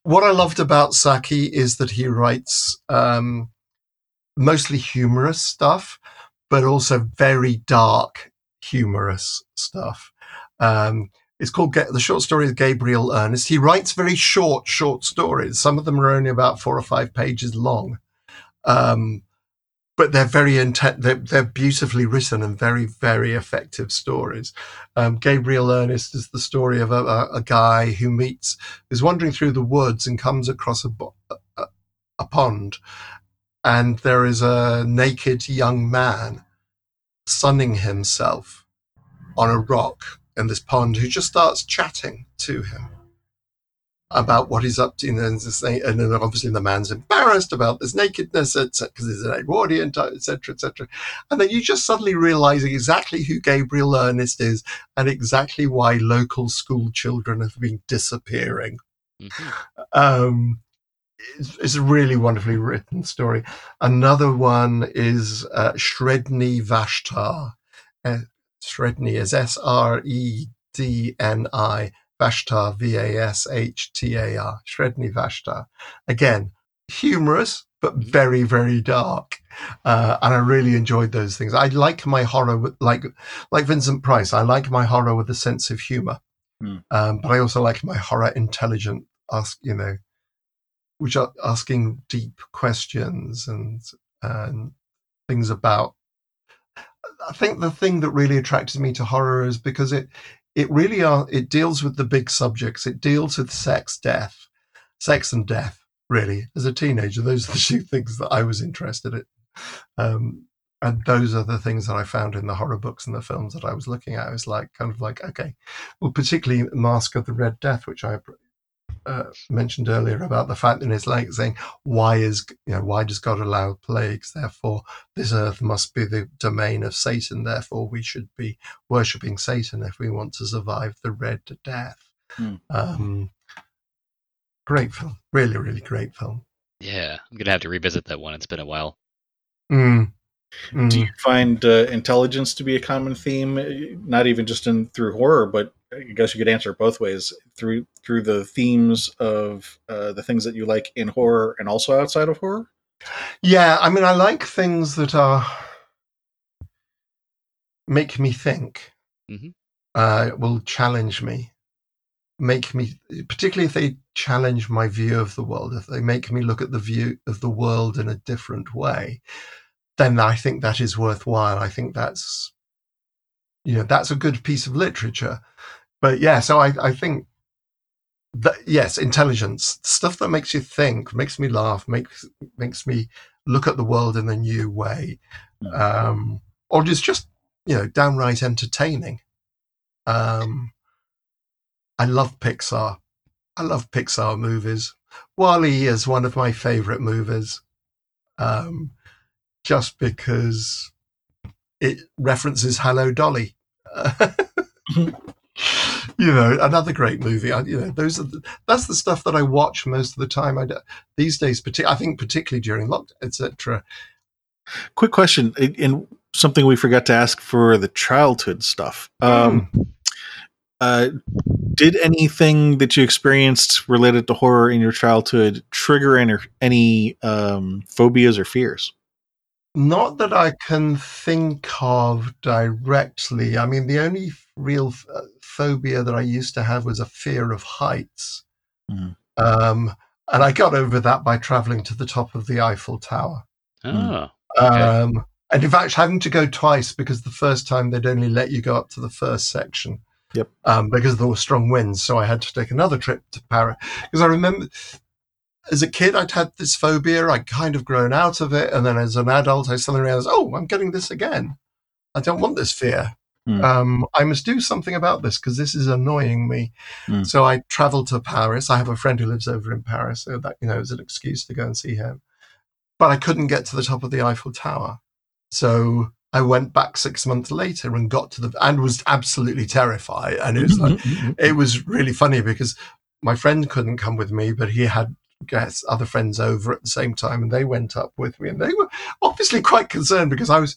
what I loved about Saki is that he writes um, mostly humorous stuff, but also very dark humorous stuff. Um, it's called the short story is Gabriel Ernest. He writes very short, short stories. Some of them are only about four or five pages long, um, but they're very intent. They're, they're beautifully written and very, very effective stories. Um, Gabriel Ernest is the story of a, a, a guy who meets, who's wandering through the woods and comes across a, a, a pond, and there is a naked young man sunning himself on a rock in this pond who just starts chatting to him about what he's up to. And then, and then obviously the man's embarrassed about this nakedness, et cetera, because he's an Edwardian, etc., etc. And then you just suddenly realize exactly who Gabriel Ernest is and exactly why local school children have been disappearing. Mhm. Um, it's, it's a really wonderfully written story. Another one is uh, Sredni Vashtar. Uh, Sredni is S R E D N I, Vashtar, V A S H T A R, Sredni Vashtar. Again, humorous, but very, very dark. Uh, and I really enjoyed those things. I like my horror, with, like like Vincent Price. I like my horror with a sense of humor, Hmm. um, but I also like my horror intelligent. Ask you know, which are asking deep questions and and things about. I think the thing that really attracted me to horror is because it it really are it deals with the big subjects. It deals with sex, death, sex and death. Really, as a teenager, those are the two things that I was interested in. Um, and those are the things that I found in the horror books and the films that I was looking at. I was like, kind of like, okay, well, particularly Mask of the Red Death, which I uh, mentioned earlier about the fact that it's like saying, why is you know why does God allow plagues? Therefore, this earth must be the domain of Satan. Therefore, we should be worshipping Satan if we want to survive the Red Death. Hmm. Um, great film, really, really great film. Yeah, I'm gonna have to revisit that one. It's been a while. Mm. Mm. Do you find uh, intelligence to be a common theme? Not even just in through horror, but I guess you could answer it both ways through through the themes of uh, the things that you like in horror and also outside of horror. Yeah, I mean, I like things that are make me think, Mhm. uh, will challenge me, make me, particularly if they challenge my view of the world, if they make me look at the view of the world in a different way, then I think that is worthwhile. I think that's, you know, that's a good piece of literature. But yeah, so I, I think that yes, intelligence, stuff that makes you think, makes me laugh, makes makes me look at the world in a new way, um, or just just you know downright entertaining. Um, I love Pixar. I love Pixar movies. WALL-E is one of my favorite movies, um, just because it references Hello Dolly. you know, another great movie. I, you know, those are the, that's the stuff that I watch most of the time. I do, these days, partic- I think particularly during lockdown, etc. Quick question, and something we forgot to ask for the childhood stuff. Um, Mm. uh, did anything that you experienced related to horror in your childhood trigger any, any um, phobias or fears? Not that I can think of directly. I mean, the only real uh, phobia that I used to have was a fear of heights. Mhm. Um, and I got over that by traveling to the top of the Eiffel Tower. Oh, Okay. Um, and in fact, having to go twice because the first time they'd only let you go up to the first section. Yep. Um, because there were strong winds. So I had to take another trip to Paris. Because I remember as a kid, I'd had this phobia. I'd kind of grown out of it. And then as an adult, I suddenly realized, oh, I'm getting this again. I don't want this fear. Hmm. Um, I must do something about this because this is annoying me. Hmm. So I traveled to Paris. I have a friend who lives over in Paris. So that, you know, is an excuse to go and see him. But I couldn't get to the top of the Eiffel Tower. So I went back six months later and got to the, and was absolutely terrified. And it was like, it was really funny because my friend couldn't come with me, but he had guests, other friends over at the same time, and they went up with me, and they were obviously quite concerned because I was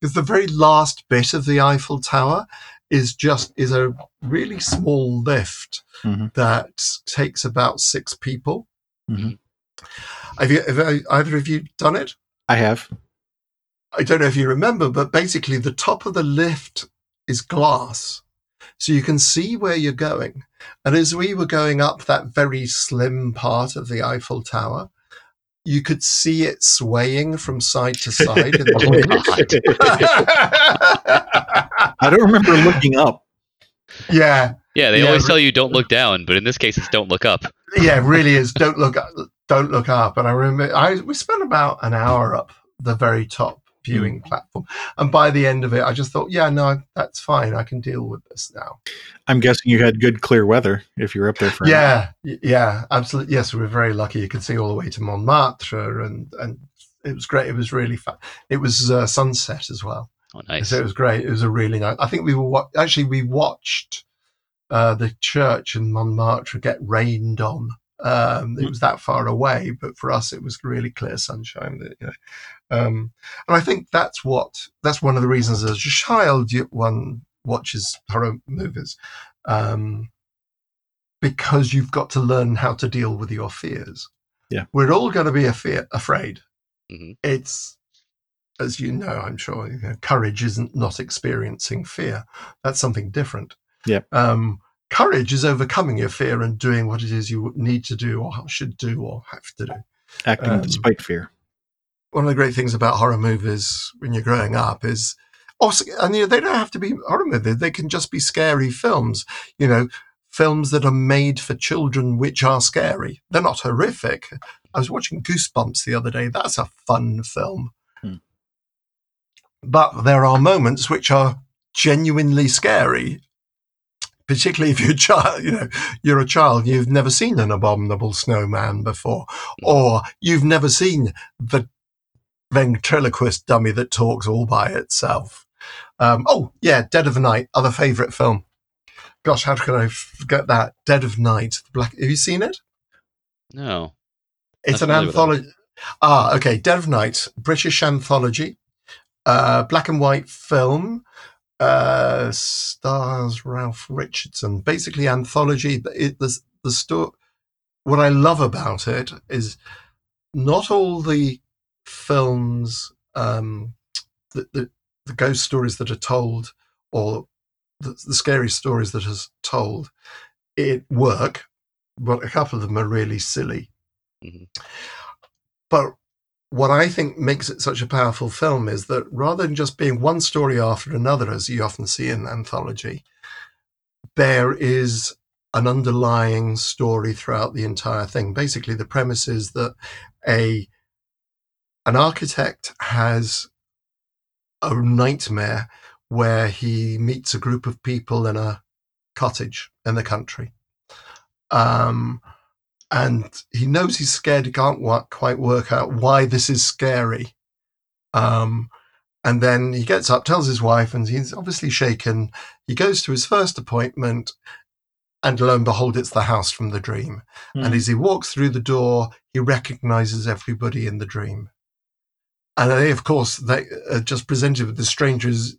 because the very last bit of the Eiffel Tower is just is a really small lift Mhm. that takes about six people. Mhm. Have you have either of you done it? I have. I don't know if you remember, but basically the top of the lift is glass. So you can see where you're going. And as we were going up that very slim part of the Eiffel Tower, you could see it swaying from side to side. in the oh wind. I don't remember looking up. yeah, yeah. They Yeah, always tell you don't look down, but in this case, it's don't look up. yeah, it really is. Don't look, up, don't look up. And I remember, I we spent about an hour up the very top viewing platform, and by the end of it, I just thought, yeah, no, that's fine. I can deal with this now. I'm guessing you had good clear weather if you were up there for. Yeah, y- yeah, absolutely. Yes, we were very lucky. You could see all the way to Montmartre, and and it was great. It was really fun. It was uh, sunset as well, Oh, nice. so it was great. It was a really nice. I think we were wa- actually we watched uh, the church in Montmartre get rained on. Um, it was that far away, but for us, it was really clear sunshine. That, you know. Um, and I think that's what that's one of the reasons as a child you, one watches horror movies. Um, because you've got to learn how to deal with your fears. Yeah. We're all going to be a fear, afraid. Mhm. It's, as you know, I'm sure, you know, courage isn't not experiencing fear. That's something different. Yeah. Um, courage is overcoming your fear and doing what it is you need to do or should do or have to do. Acting Um, despite fear. One of the great things about horror movies when you're growing up is also, and you know, they don't have to be horror movies. They can just be scary films. You know, films that are made for children, which are scary. They're not horrific. I was watching Goosebumps the other day. That's a fun film. Hmm. But there are moments which are genuinely scary. Particularly if you're a child, you know, you're a child, you've never seen an abominable snowman before, or you've never seen the ventriloquist dummy that talks all by itself. Um, oh yeah, Dead of Night, other favorite film. Gosh, how can I forget that? Dead of Night. The Black. Have you seen it? No. It's an familiar with that. anthology. Ah, okay. Dead of Night, British anthology, uh, black and white film. Uh, stars Ralph Richardson. Basically, anthology. but It, the the story. What I love about it is not all the films, um, the, the the ghost stories that are told, or the, the scary stories that are told, it work, but a couple of them are really silly. Mhm. But what I think makes it such a powerful film is that rather than just being one story after another, as you often see in anthology, there is an underlying story throughout the entire thing. Basically, the premise is that a an architect has a nightmare where he meets a group of people in a cottage in the country. Um, and he knows he's scared. He can't wa- quite work out why this is scary. Um, and then he gets up, tells his wife, and he's obviously shaken. He goes to his first appointment, and lo and behold, it's the house from the dream. Hmm. And as he walks through the door, he recognizes everybody in the dream. And they, of course, they are just presented with the strangers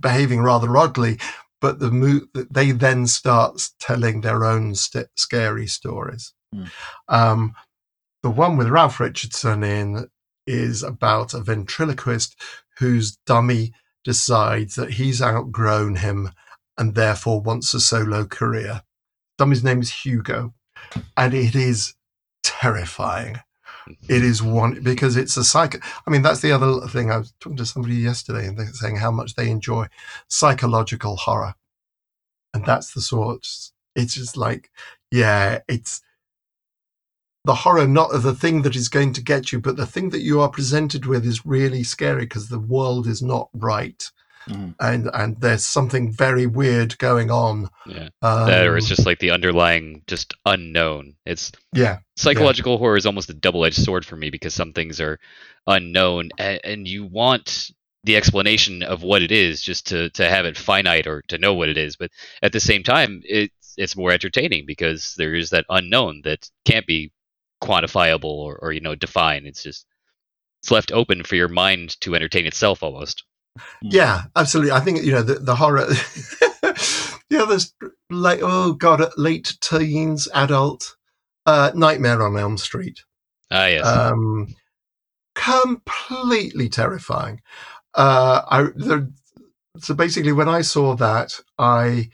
behaving rather oddly, but the mo- they then start telling their own st- scary stories. Hmm. Um, the one with Ralph Richardson in is about a ventriloquist whose dummy decides that he's outgrown him and therefore wants a solo career. Dummy's name is Hugo, and it is terrifying. It is one because it's a psych. I mean, that's the other thing. I was talking to somebody yesterday and they're saying how much they enjoy psychological horror, and that's the sort. It's just like, yeah, it's the horror not of the thing that is going to get you, but the thing that you are presented with is really scary because the world is not right, Mhm. and and there's something very weird going on. Yeah. Um, or it's just like the underlying just unknown. It's yeah, psychological horror is almost a double-edged sword for me because some things are unknown and, and you want the explanation of what it is just to to have it finite or to know what it is but at the same time it's it's more entertaining because there is that unknown that can't be quantifiable or, or you know defined it's just it's left open for your mind to entertain itself almost Yeah, absolutely. I think you know the, the horror. yeah, there's like oh god, late teens, adult, uh, Nightmare on Elm Street. ah yes Um, completely terrifying. Uh, I the, so basically when I saw that, I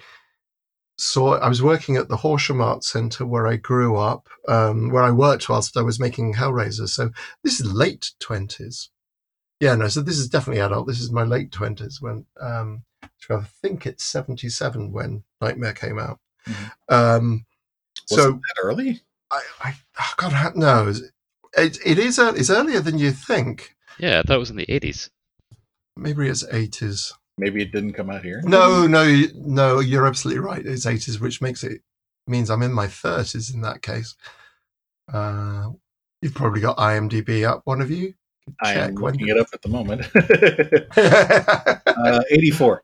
saw I was working at the Horsham Art Centre where I grew up, um, where I worked whilst I was making Hellraiser. So this is late twenties. Yeah, no. So this is definitely adult. This is my late twenties when um, so I think it's seventy seven when Nightmare came out. Mhm. Um, Was so it that early? I, I oh God, I- no, it, it is ear- it's earlier than you think. yeah i thought it was in the 80s Maybe it's eighties. Maybe it didn't come out here. No, no, you- no. You're absolutely right. It's eighties, which makes it means I'm in my thirties in that case. Uh, you've probably got IMDb up. One of you. I am looking it up at the moment. uh, 84.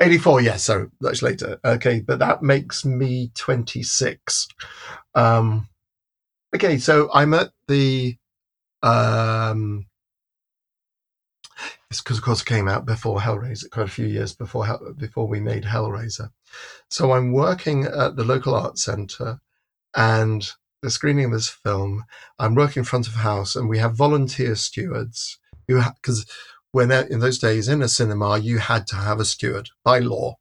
84, yes, so much later. Okay, but that makes me 26. Um, okay, so I'm at the. Um, it's because, of course, it came out before Hellraiser, quite a few years before Hell, before we made Hellraiser. So I'm working at the local art centre and the screening of this film. I'm working in front of house, and we have volunteer stewards who, because when in those days in a cinema you had to have a steward by law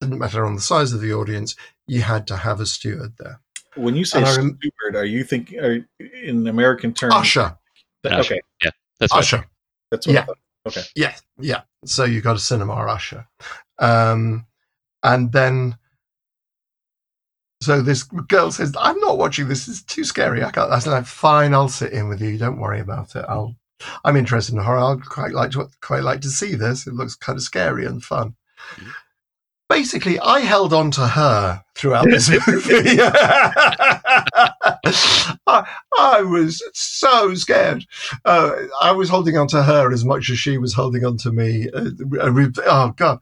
didn't matter on the size of the audience you had to have a steward there When you say rem- steward, are you thinking are, in American terms? usher Th- Usher. Okay, that's what usher that's what Yeah. I thought. yeah yeah so you got a cinema usher um and then so this girl says i'm not watching this. It's too scary. I can't. I said like fine i'll sit in with you. Don't worry about it. I'll i'm interested in horror. I'd quite like to quite like to see this. It looks kind of scary and fun. Mhm. basically i held on to her throughout this movie. I, I was so scared. Uh, I was holding on to her as much as she was holding on to me. Uh, oh God!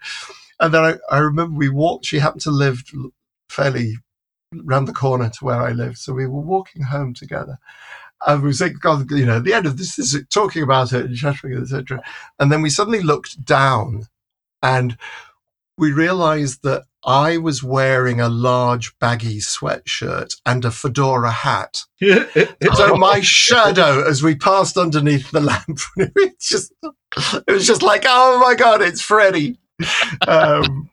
And then I, I remember we walked. She happened to live fairly round the corner to where I lived, so we were walking home together. And we like, God, you know, at the end of this, this is talking about it and chattering, etc. And then we suddenly looked down, and we realised that I was wearing a large baggy sweatshirt and a fedora hat. So my shadow, as we passed underneath the lamp, it was just, it was just like, oh my god, it's Freddy. Um,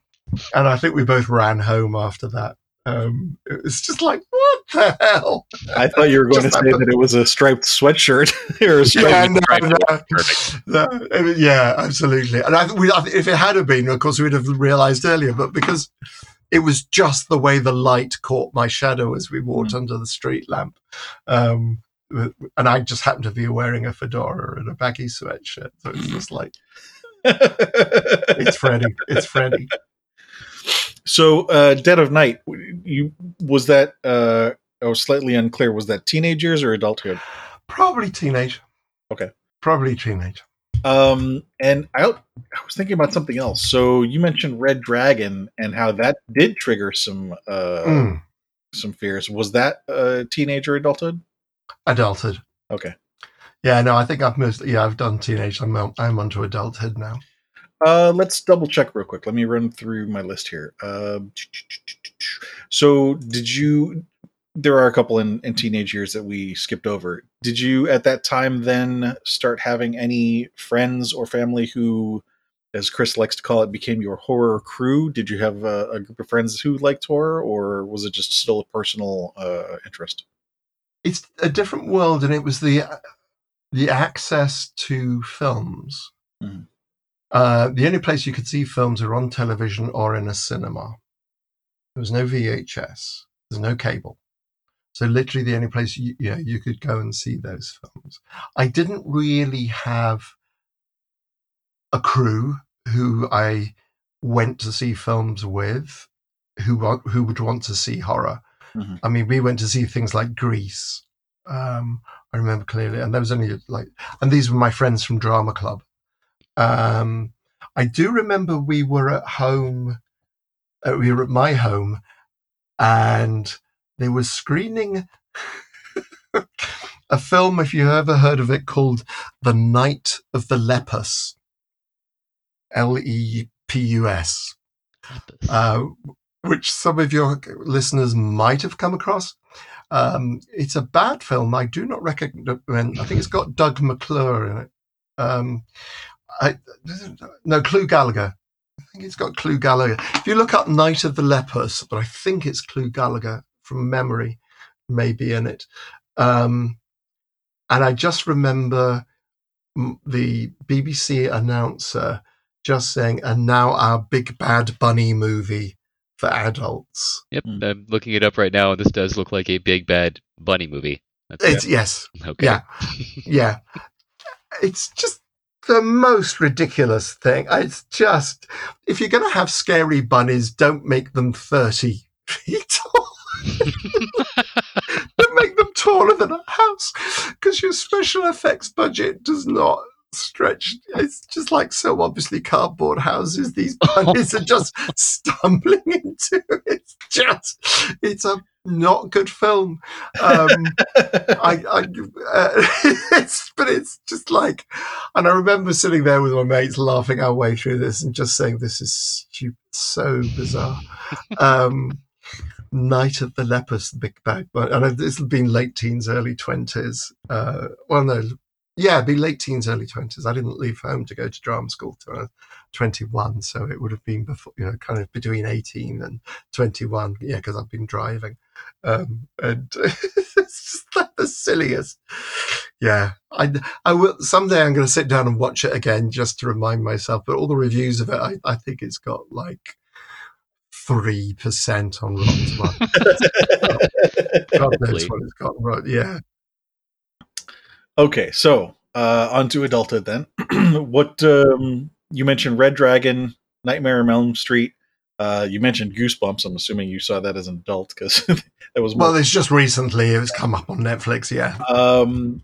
and I think we both ran home after that. Um, it was just like, what the hell? I thought you were going Just to say that- that it was a striped sweatshirt or a striped. Yeah, no, no, no, it was- yeah, absolutely. And I, we, I, if it had have been, of course, we'd have realised earlier. But because it was just the way the light caught my shadow as we walked under the street lamp, um, and I just happened to be wearing a fedora and a baggy sweatshirt, so it's just like it's Freddy, it's Freddy. So, uh, Dead of Night, you was that? Uh, I was slightly unclear. Was that teenage years or adulthood? Probably teenage. Okay. Probably teenage. Um, and I, I was thinking about something else. So you mentioned Red Dragon and how that did trigger some uh, Mm, some fears. Was that uh, teenager adulthood? adulthood. Okay. Yeah, no, I think I've mostly yeah I've done teenage. I'm on- I'm onto adulthood now. Uh, let's double check real quick. Let me run through my list here. Um so, did you? There are a couple in, in teenage years that we skipped over. Did you, at that time, then start having any friends or family who, as Chris likes to call it, became your horror crew? Did you have a, a group of friends who liked horror, or was it just still a personal uh, interest? It's a different world, and it was the the access to films. Mhm. Uh, the only place you could see films were on television or in a cinema. There was no VHS. There's no cable. So literally, the only place you, you know you could go and see those films. I didn't really have a crew who I went to see films with, who who would want to see horror. Mhm. I mean, we went to see things like Grease. Um, I remember clearly, and there was only like, and these were my friends from drama club. Um, I do remember we were at home. Uh, we were at my home, and they were screening a film. If you've ever heard of it, called "The Night of the Lepus," L E P U S uh, which some of your listeners might have come across. Um, it's a bad film. I do not recommend. I think it's got Doug McClure in it. Um, I, no, Clu Gulager. I think it's got Clu Gulager. If you look up Night of the Lepers, but I think it's Clu Gulager from memory, maybe in it. Um, and I just remember the BBC announcer just saying, and now our big bad bunny movie for adults. Yep, Hmm. I'm looking it up right now, and this does look like a big bad bunny movie. That's It's yes, okay. yeah, yeah. It's just the most ridiculous thing. It's just if you're going to have scary bunnies, don't make them thirty feet tall. don't make them taller than a house because your special effects budget does not stretch. It's just like so obviously cardboard houses. These oh. bunnies are just stumbling into. It's just it's a not good film. Um, I, I uh, it's, but it's just like, and I remember sitting there with my mates laughing our way through this and just saying, "This is stupid, so bizarre." um, Night of the Lepus, the big but and this had been late teens, early twenties. Uh, well, no, yeah, it'd be late teens, early twenties. I didn't leave home to go to drama school till I was twenty-one, so it would have been before, you know, kind of between eighteen and twenty-one. Yeah, because I've been driving um, and it's just like the silliest. Yeah, I, I will someday. I'm going to sit down and watch it again just to remind myself. But all the reviews of it, I, I think it's got like three percent on Rotten Tomatoes. God knows what it's got. Right? Yeah, Okay, so uh, on to adulthood then. what um, you mentioned Red Dragon, Nightmare on Elm Street. Uh, you mentioned Goosebumps. I'm assuming you saw that as an adult because that was more. well, it's just recently it was come up on Netflix. Yeah, um,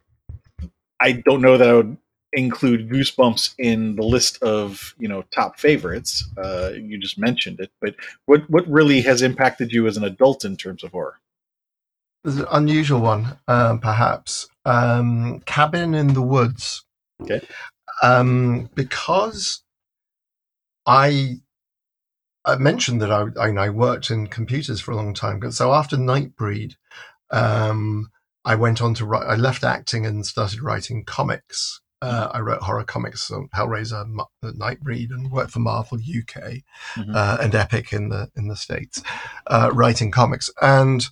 I don't know that I would include Goosebumps in the list of you know top favorites. Uh, you just mentioned it, but what what really has impacted you as an adult in terms of horror? there's an unusual one, um, perhaps. Um, Cabin in the Woods. Okay. Um, because I I mentioned that I, I, I worked in computers for a long time. So after Nightbreed, um, I went on to write. I left acting and started writing comics. Uh, I wrote horror comics on Hellraiser, Mo- Nightbreed, and worked for Marvel UK Mhm. uh, and Epic in the in the states, uh, writing comics. And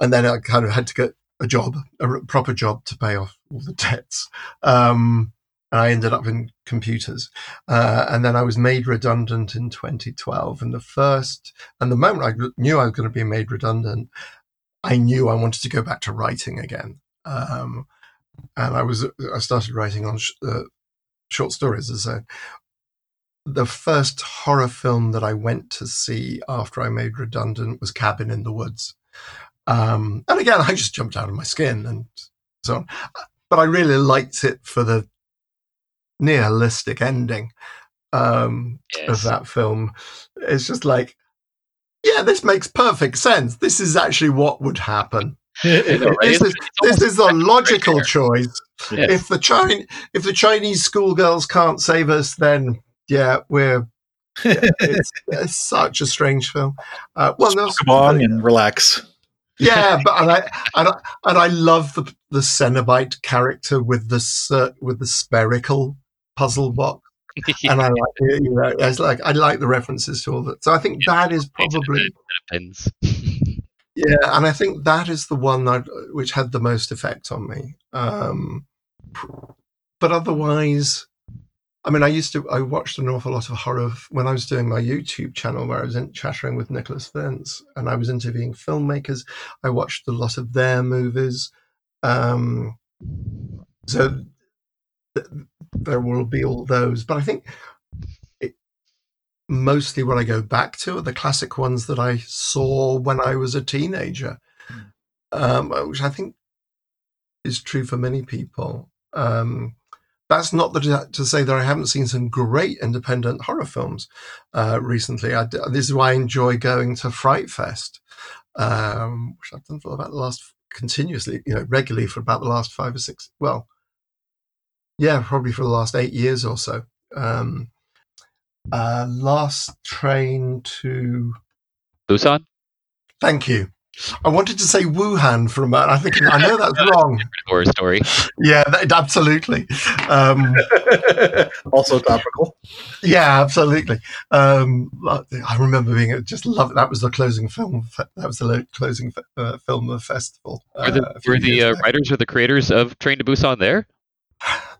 and then I kind of had to get a job, a proper job to pay off all the debts. Um, and I ended up in computers. Uh, and then I was made redundant in 2012. And the first, and the moment I knew I was going to be made redundant, I knew I wanted to go back to writing again. Um, and I was, I started writing on sh- uh, short stories as a, the first horror film that I went to see after I made redundant was Cabin in the Woods. Um, and again, I just jumped out of my skin and so on. But I really liked it for the nihilistic ending um, Yes. of that film. It's just like, yeah, this makes perfect sense. This is actually what would happen. Right? This is this is a logical choice. Yeah. If the Chin- if the Chinese schoolgirls can't save us, then yeah, we're. It's, it's such a strange film. Uh, well, there's- a bong and relax. yeah, but and I and I, and I love the the Cenobite character with the cir- with the spherical puzzle box, and I like you know it's like I like the references to all that. So I think that is probably Depends. yeah, and I think that is the one that which had the most effect on me. Um, but otherwise, I mean, I used to I watched an awful lot of horror when I was doing my YouTube channel where I was in, chattering with Nicholas Vince and I was interviewing filmmakers. I watched a lot of their movies. Um, so th- there will be all those, but I think it, mostly what I go back to are the classic ones that I saw when I was a teenager, um, which I think is true for many people. Um, that's not the, to say that I haven't seen some great independent horror films uh, recently. I, this is why I enjoy going to Fright Fest, um, which I've done for about the last continuously, you know, regularly for about the last five or six. Well, yeah, probably for the last eight years or so. Um, uh, last train to Busan? thank you. I wanted to say Wuhan for a moment. I think I know that's wrong. Horror story. Yeah, that, absolutely. Um, also topical. yeah, absolutely. Um, I remember being just love. That was the closing film. That was the closing uh, film of the festival. Were the, uh, a few were the uh, writers or the creators of Train to Busan there?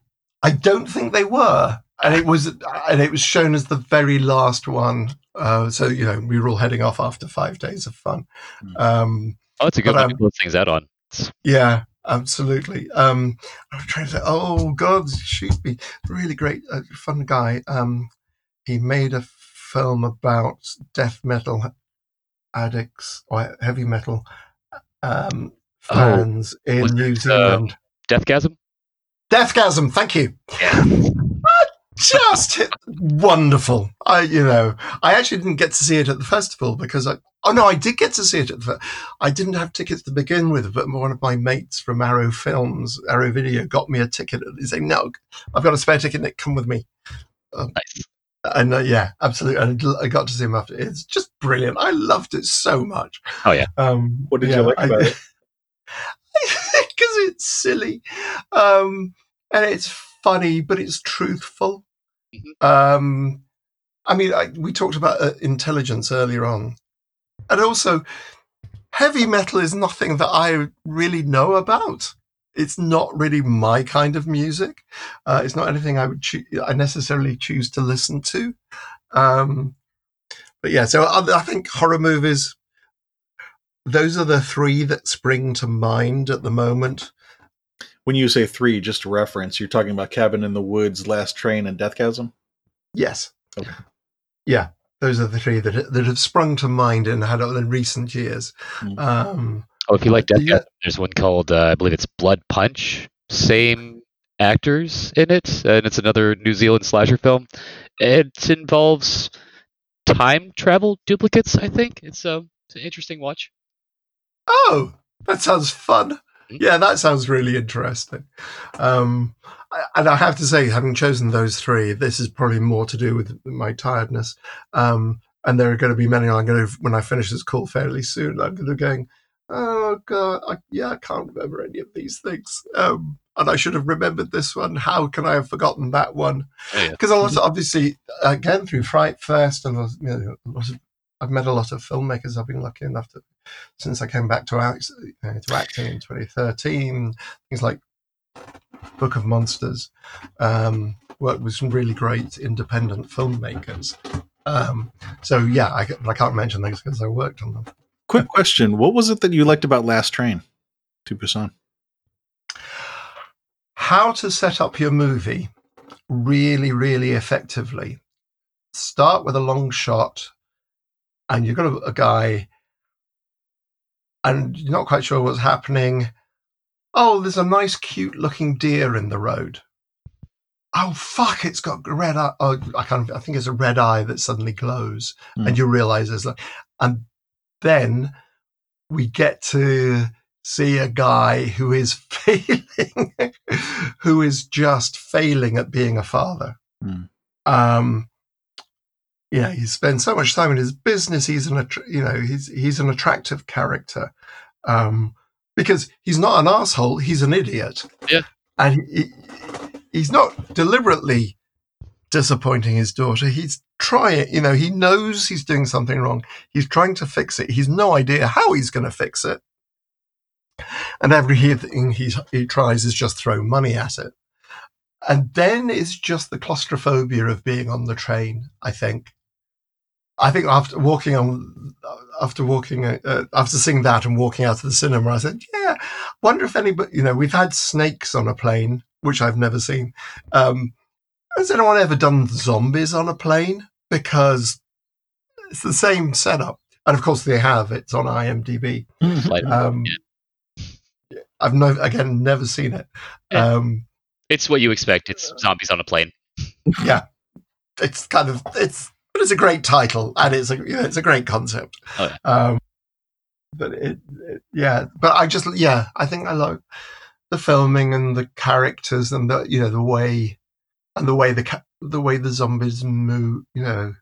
I don't think they were, and it was and it was shown as the very last one. Uh, so you know, we were all heading off after five days of fun. Hmm. Um, Oh, it's a good But, one to um, close things out on. Yeah, absolutely. Um, I'm trying to say, oh God, shoot me! Really great, uh, fun guy. Um, he made a film about death metal addicts or heavy metal um, Oh, fans in New it, Zealand. Deathgasm? Deathgasm, thank you. Yeah. Just wonderful. I, you know, I actually didn't get to see it at the festival because I. Oh no, I did get to see it at the. I didn't have tickets to begin with, but one of my mates from Arrow Films, Arrow Video, got me a ticket. And he said, "No, I've got a spare ticket. Nick, come with me." Nice. And uh, yeah, absolutely. And I got to see him after. It's just brilliant. I loved it so much. Oh, yeah. Um, What did you yeah, like I- about it? Because it's silly um, and it's funny, but it's truthful. Mhm. Um, I mean, I, we talked about uh, intelligence earlier on, and also heavy metal is nothing that I really know about. It's not really my kind of music. Uh, it's not anything I would choo- I necessarily choose to listen to. Um, but yeah, so I, I think horror movies. Those are the three that spring to mind at the moment. When you say three, just to reference, you're talking about Cabin in the Woods, Last Train, and Deathgasm? Yes. Okay. Yeah, those are the three that that have sprung to mind and had in recent years. Mm. Um, Oh, if you like Deathgasm, Yeah. there's one called, uh, I believe it's Blood Punch. Same actors in it, and it's another New Zealand slasher film. It involves time travel duplicates, I think. It's, uh, it's an interesting watch. Oh, that sounds fun. Mm. Yeah, that sounds really interesting. Um, and I have to say, having chosen those three, this is probably more to do with my tiredness. Um, and there are going to be many. I'm going to when I finish this call fairly soon. I'm going to going. Oh God, I, yeah, I can't remember any of these things. Um, and I should have remembered this one. How can I have forgotten that one? Oh, yeah. because also obviously again through Fright Fest and you know, a lot of, I've met a lot of filmmakers. I've been lucky enough to since I came back to act, uh, to acting in 2013. Things like Book of Monsters, um, worked with some really great independent filmmakers. Um, so yeah, I, I can't mention things because I worked on them. Quick question. What was it that you liked about Last Train to Busan? how to set up your movie really, really effectively. Start with a long shot, and you've got a, a guy, and you're not quite sure what's happening. Oh, there's a nice, cute looking deer in the road. oh fuck, it's got red eye. Oh, I of, I think it's a red eye that suddenly glows, Hmm. and you realize there's like, and then we get to see a guy who is failing, who is just failing at being a father. Hmm. Um, yeah, he spends so much time in his business. He's an, you know, he's he's an attractive character, um, because he's not an asshole. He's an idiot. Yeah. and he, he's not deliberately disappointing his daughter. He's trying, you know, he knows he's doing something wrong. He's trying to fix it. He's no idea how he's going to fix it. And everything he's, he tries is just throw money at it. And then it's just the claustrophobia of being on the train, I think. I think after walking on, after walking, uh, after seeing that and walking out of the cinema, I said, yeah, wonder if anybody, you know, we've had snakes on a plane, which I've never seen. Um, has anyone ever done zombies on a plane? Because it's the same setup. And of course they have, it's on IMDb. Like, Um, I've no, again, never seen it. Yeah. Um, it's what you expect. It's zombies on a plane. Yeah, it's kind of, it's, but it's a great title and it's a, you know, it's a great concept. Oh, yeah. Um, but it, it, yeah, but I just, yeah, I think I like the filming and the characters and the, you know, the way, and the way the, ca- the way the zombies move, you know,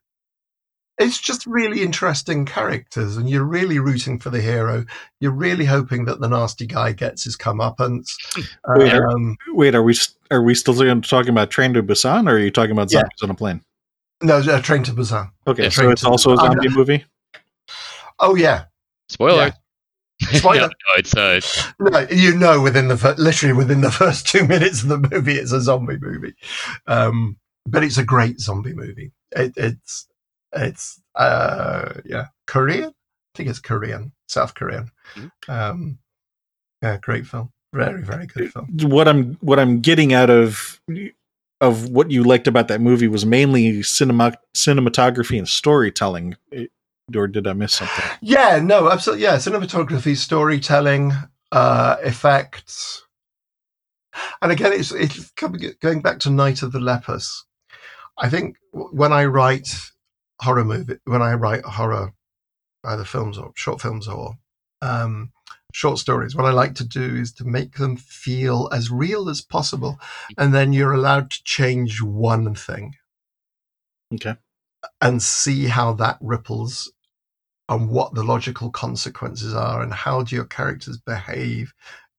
it's just really interesting characters and you're really rooting for the hero. You're really hoping that the nasty guy gets his comeuppance. Wait, Um, Wait, are we are we still talking about Train to Busan, or are you talking about Yeah. zombies on a plane? No, uh, Train to Busan. Okay, Yeah, so it's also a I'm zombie movie. Oh yeah, Spoiler. Spoiler. no, no, it's uh, No, you know, within the fir- literally within the first two minutes of the movie, it's a zombie movie. Um, but it's a great zombie movie. It, it's it's uh, yeah, Korean. I think it's Korean, South Korean. Mhm. Um, yeah, great film. Very very good film. What I'm what I'm getting out of of what you liked about that movie was mainly cinema cinematography and storytelling. It- or did I miss something? Yeah, no, absolutely. Yeah, cinematography, storytelling, uh, effects, and again, it's it's coming, going back to Night of the Lepus. I think when I write horror movie, when I write horror, either films or short films or um, short stories, what I like to do is to make them feel as real as possible, and then you're allowed to change one thing Okay. and see how that ripples and what the logical consequences are and how do your characters behave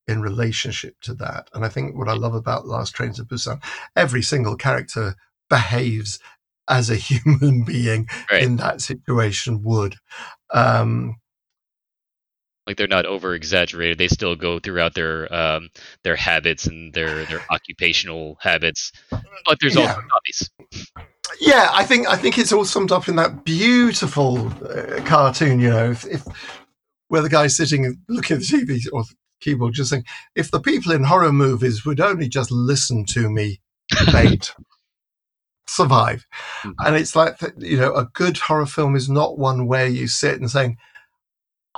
in relationship to that. And I think what I love about Last Train to Busan, every single character behaves as a human being Right. in that situation would. Um, like they're not over exaggerated. They still go throughout their um, their habits and their their occupational habits, but there's also Yeah. hobbies. yeah, I think I think it's all summed up in that beautiful uh, cartoon. You know, if, if where the guy's sitting looking at the TV or the keyboard, just saying, "If the people in horror movies would only just listen to me, they'd survive." Mhm. And it's like you know, a good horror film is not one where you sit and saying,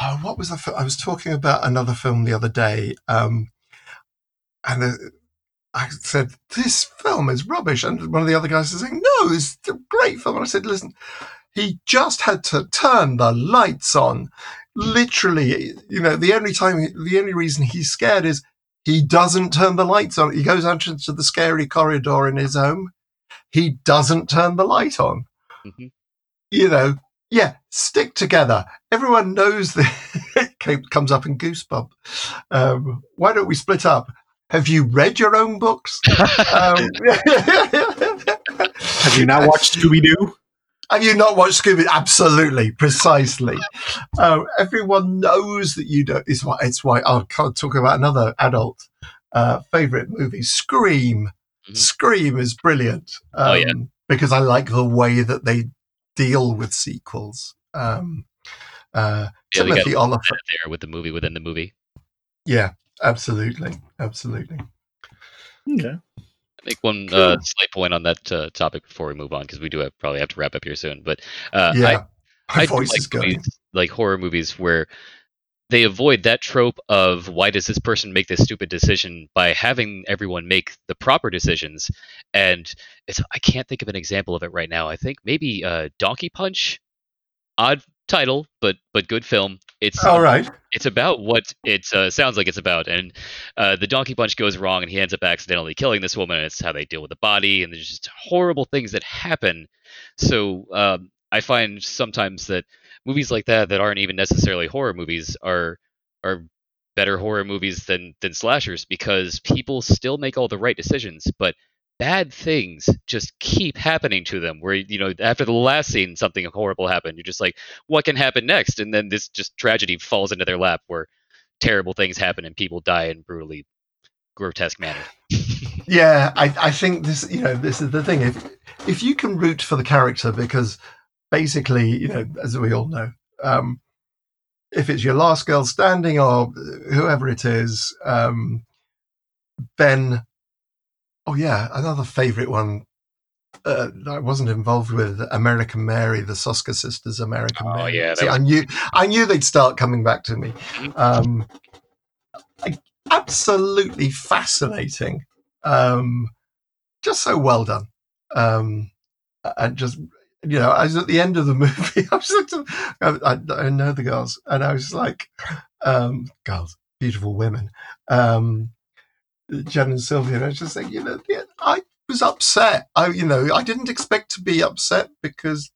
"Oh, what was the?" Fi-? I was talking about another film the other day, um, and. Uh, I said, this film is rubbish. And one of the other guys was saying, no, it's a great film. And I said, listen, he just had to turn the lights on. Literally, you know, the only time, the only reason he's scared is he doesn't turn the lights on. He goes out into the scary corridor in his home. He doesn't turn the light on. Mhm. You know, yeah, stick together. Everyone knows that it comes up in Goosebump. Um, why don't we split up? Have you read your own books? um, Have you not watched Scooby Doo? Have you not watched Scooby? Absolutely, precisely. Um, everyone knows that you don't. It's why. It's why. I can't talk about another adult uh, favorite movie, Scream. Mhm. Scream is brilliant. Um, Oh, yeah. because I like the way that they deal with sequels. Um, uh, Yeah, they got Timothy Olyphant. there with the movie within the movie. Yeah, absolutely, absolutely. Okay. Make one uh, slight point on that uh, topic before we move on because we do have, probably have to wrap up here soon. But uh, yeah, I, my I voice like is going. movies, like horror movies where they avoid that trope of why does this person make this stupid decision by having everyone make the proper decisions. And it's i can't think of an example of it right now. I think maybe uh, donkey punch? Odd title but but good film. It's All right. it's about what it uh, sounds like it's about. And uh, the donkey punch goes wrong and he ends up accidentally killing this woman and it's how they deal with the body and there's just horrible things that happen. So um, i find sometimes that movies like that that aren't even necessarily horror movies are are better horror movies than than slashers because people still make all the right decisions but bad things just keep happening to them where you know after the last scene something horrible happened. You're just like what can happen next? And then this just tragedy falls into their lap where terrible things happen and people die in brutally grotesque manner. Yeah, I, I think this, you know, this is the thing. If if you can root for the character, because basically, you know, as we all know, um, if it's your last girl standing or whoever it is, um, then, oh yeah, another favorite one uh, that I wasn't involved with, American Mary, the Soska sisters, American Oh, Mary. yeah, See, I knew, I knew they'd start coming back to me. Mhm. Um, absolutely fascinating. Um, just so well done. Um, and just, you know, I was at the end of the movie. I was like, I, I, know the girls, and I was like, um, girls, beautiful women, um, Jen and Sylvia. And I was just like, you know, I was upset. I, you know, I didn't expect to be upset because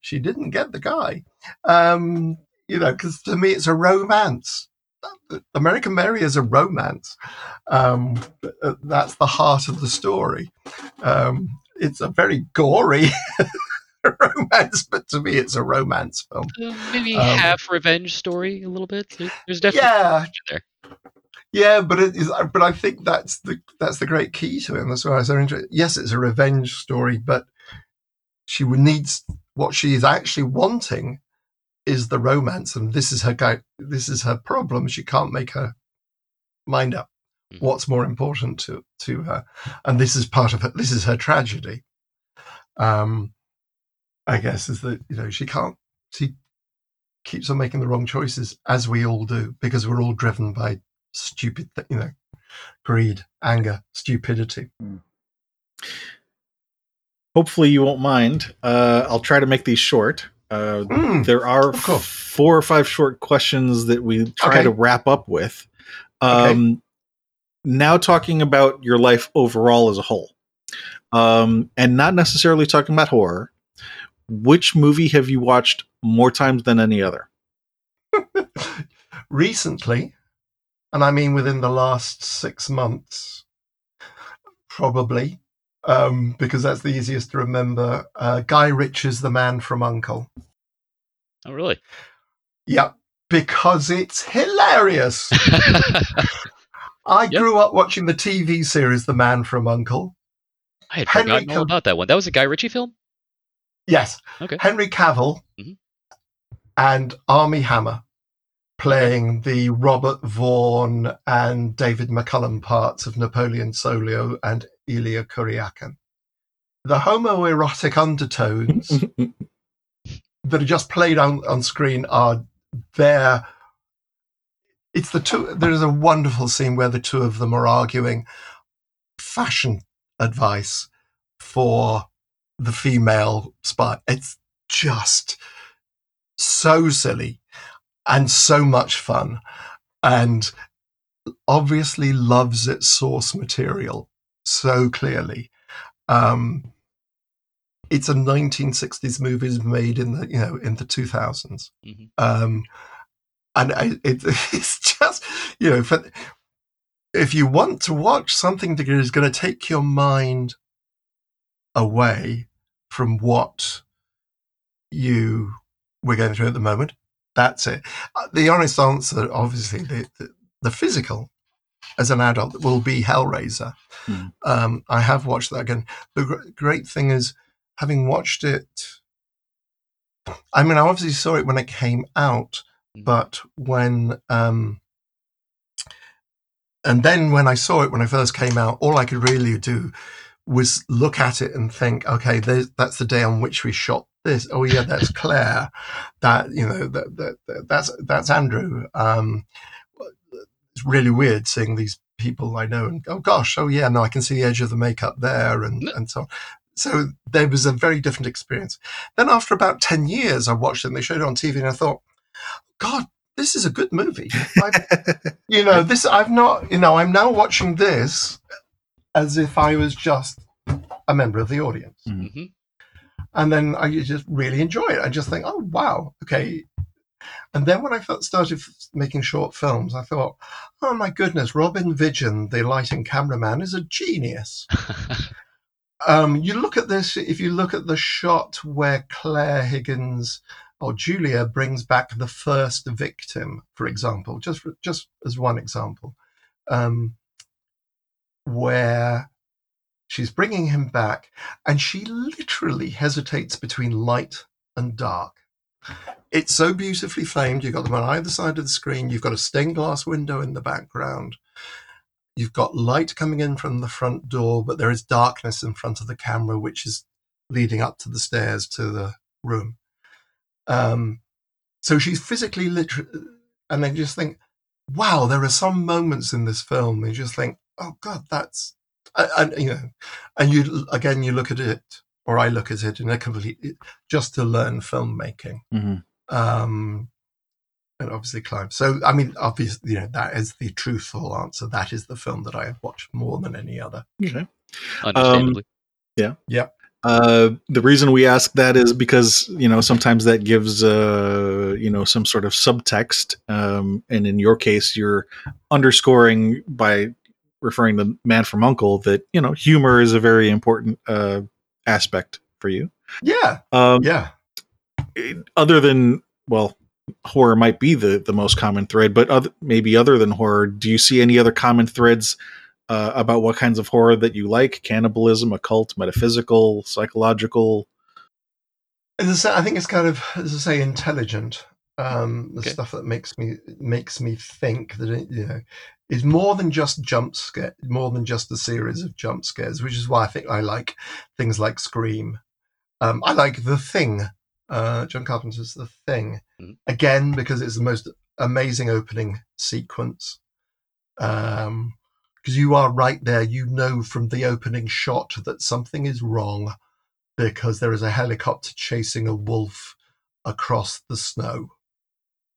she didn't get the guy. Um, you know, because to me, it's a romance. American Mary is a romance. Um, uh, that's the heart of the story. Um, it's a very gory romance, but to me, it's a romance film. Uh, maybe Um, half revenge story a little bit there's definitely Yeah, there yeah, but it is. But I think that's the that's the great key to it. And that's why I was so interested. Yes, it's a revenge story, but she needs what she is actually wanting is the romance, and this is her guy. This is her problem. She can't make her mind up. Mhm. What's more important to to her, and this is part of her. This is her tragedy. Um, I guess is that you know she can't. She keeps on making the wrong choices, as we all do, because we're all driven by stupid, th- you know, greed, anger, stupidity. Hopefully, you won't mind. Uh, I'll try to make these short. Uh, Mm, there are Of course. four or five short questions that we try Okay. to wrap up with. Okay. Um, Now, talking about your life overall as a whole, um, and not necessarily talking about horror, which movie have you watched more times than any other? Recently, and I mean within the last six months, probably, um, because that's the easiest to remember. Uh, Guy Ritchie's The Man from Uncle. oh really Yep, because it's hilarious. I Yep. grew up watching the TV series The Man from Uncle. i had Henry forgotten all about that one that was a guy ritchie film Yes, Okay. Henry Cavill Mhm. and Armie Hammer playing the Robert Vaughan and David McCallum parts of Napoleon Solo and Illya Kuryakin. The homoerotic undertones that are just played on, on screen are there. It's the two. There is a wonderful scene where the two of them are arguing fashion advice for the female spy. It's just so silly and so much fun, and obviously loves its source material so clearly. Um, it's a 1960s movie made in the you know in the 2000s Mhm. um and I, it, it's just you know for, if you want to watch something that is going to take your mind away from what you we're going through at the moment that's it Uh, the honest answer obviously the, the, the physical as an adult will be hellraiser Hmm. um, i have watched that again the gr- great thing is having watched it i mean i obviously saw it when it came out Mhm. but when um and then when i saw it when i first came out all i could really do was look at it and think okay that's the day on which we shot this? Oh yeah, that's Claire. That you know that, that, that that's that's Andrew. Um, it's really weird seeing these people I know and oh gosh, oh yeah, no, I can see the edge of the makeup there and and so on. So there was a very different experience. Then after about ten years, I watched it and they showed it on TV and I thought, God, this is a good movie. I've, you know, this I've not, you know, I'm now watching this as if I was just a member of the audience. hmm And then I just really enjoy it. I just think, oh, wow, okay. And then when I started making short films, I thought, oh my goodness, Robin Vidgeon, the lighting cameraman, is a genius. Um, you look at this, if you look at the shot where Claire Higgins or Julia brings back the first victim, for example, just for, just as one example, um, where she's bringing him back and she literally hesitates between light and dark. It's so beautifully framed. You've got them on either side of the screen. You've got a stained glass window in the background. You've got light coming in from the front door, but there is darkness in front of the camera, which is leading up to the stairs to the room. Um, so she's physically literally, and I just think, wow, there are some moments in this film. You just think, oh God, that's, and you know, and you again, you look at it, or I look at it in a complete, just to learn filmmaking Mhm. um, and obviously climb. So, I mean, obviously, you know, that is the truthful answer. That is the film that I have watched more than any other. Okay. Understandably. Um, yeah. Yeah. Uh, the reason we ask that is because you know sometimes that gives uh, you know some sort of subtext, um, and in your case, you're underscoring by referring to Man from Uncle that you know humor is a very important uh, aspect for you. Yeah, Um, yeah. other than well, horror might be the the most common thread, but other, maybe other than horror, do you see any other common threads uh, about what kinds of horror that you like? Cannibalism, occult, metaphysical, psychological. I, I think it's kind of, as I say, intelligent. Um, the Okay. stuff that makes me makes me think that it, you know is more than just jump scare, more than just a series of jump scares, which is why I think I like things like Scream. Um, I like The Thing, uh, John Carpenter's The Thing, Mhm. again because it's the most amazing opening sequence. Um, because you are right there, you know from the opening shot that something is wrong because there is a helicopter chasing a wolf across the snow.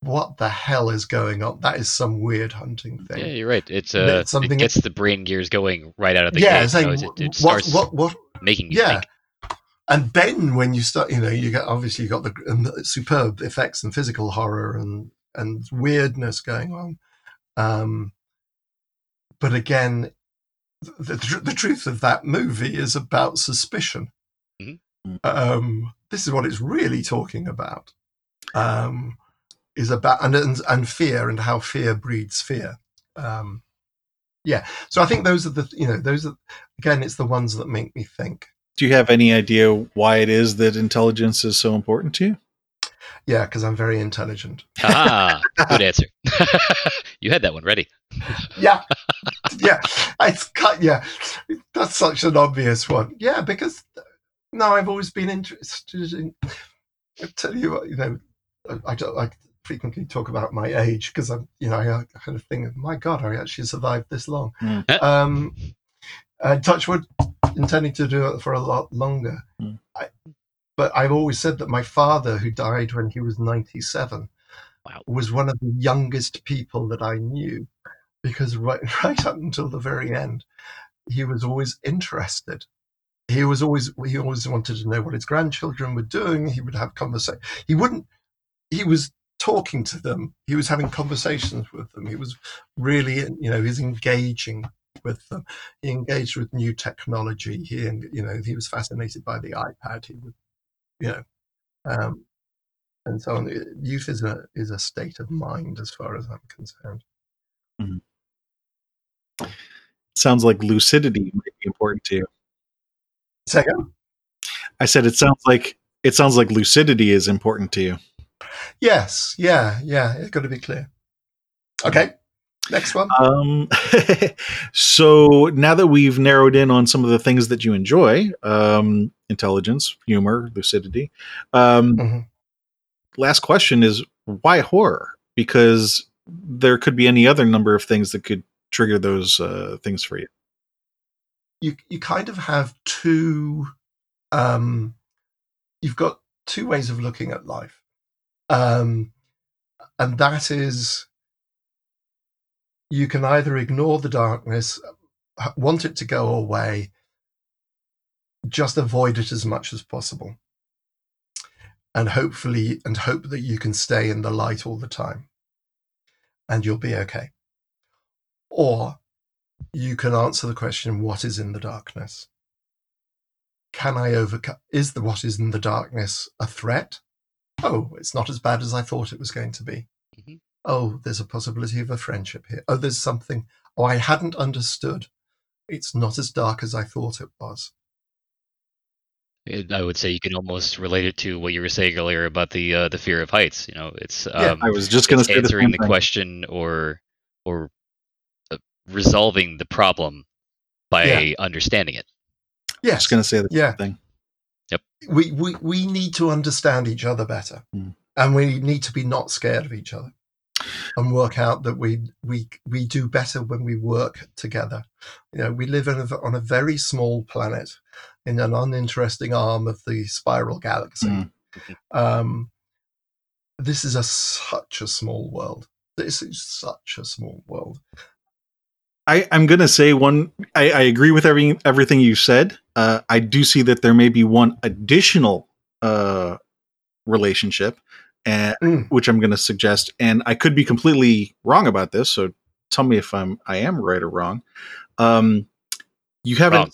What the hell is going on? That is some weird hunting thing. Yeah, you're right. It's uh, it something- gets the brain gears going right out of the yeah, gate. it's like, so it, it what, starts what, what, making you yeah. think. And then when you start, you know, you get obviously you got the um, superb effects and physical horror and and weirdness going on. Um, but again, the, the, the truth of that movie is about suspicion. Mhm. Um, this is what it's really talking about. Um, is about and, and and fear and how fear breeds fear. Um, yeah, so I think those are the you know those are again it's the ones that make me think. Do you have any idea why it is that intelligence is so important to you? Yeah, because I'm very intelligent. Ah, good answer. you had that one ready. Yeah, yeah, it's cut. Yeah, that's such an obvious one. Yeah, because no, I've always been interested in. I tell you what, you know, I, I don't. I frequently talk about my age because I'm, you know, I kind of think, my God, I actually survived this long. Mm. Um, uh, Touchwood, intending to do it for a lot longer. Mm. I, but I've always said that my father, who died when he was 97, Wow. was one of the youngest people that I knew because right, right up until the very end, he was always interested. He was always he always wanted to know what his grandchildren were doing. He would have conversation. He wouldn't. He was talking to them. He was having conversations with them. He was really, you know, he's engaging with them. He engaged with new technology. He, you know, he was fascinated by the iPad. He was, you know, um, and so on. Youth is a is a state of mind, as far as I'm concerned. Sounds like lucidity might be important to you. Second, I said it sounds like it sounds like lucidity is important to you. Yes, yeah, yeah. It's got to be clear. Okay, Next one. Um, so now that we've narrowed in on some of the things that you enjoy, um, intelligence, humor, lucidity, um, Mhm. last question is why horror? Because there could be any other number of things that could trigger those uh, things for you. you you kind of have two um you've got two ways of looking at life um and that is you can either ignore the darkness want it to go away just avoid it as much as possible. And hopefully and hope that you can stay in the light all the time. And you'll be okay. Or you can answer the question what is in the darkness? Can i overcome is the what is in the darkness a threat oh it's not as bad as i thought it was going to be Mhm. oh there's a possibility of a friendship here oh there's something oh i hadn't understood it's not as dark as i thought it was I would say you can almost relate it to what you were saying earlier about the uh, the fear of heights. You know, it's Yeah, um, I was just going to it's say the answering the question or or uh, resolving the problem by Yeah. understanding it. Yeah. Just yes going to say the Yeah. same thing. we, we we need to understand each other better Mm. and we need to be not scared of each other and work out that we we we do better when we work together you know we live in a, on a very small planet in an uninteresting arm of the spiral galaxy Mm. um this is a such a small world this is such a small world I, I'm going to say one. I, I agree with every, everything you said. Uh, I do see that there may be one additional uh, relationship, and, Mm. which I'm going to suggest. And I could be completely wrong about this, so tell me if I'm I am right or wrong. Um, you haven't.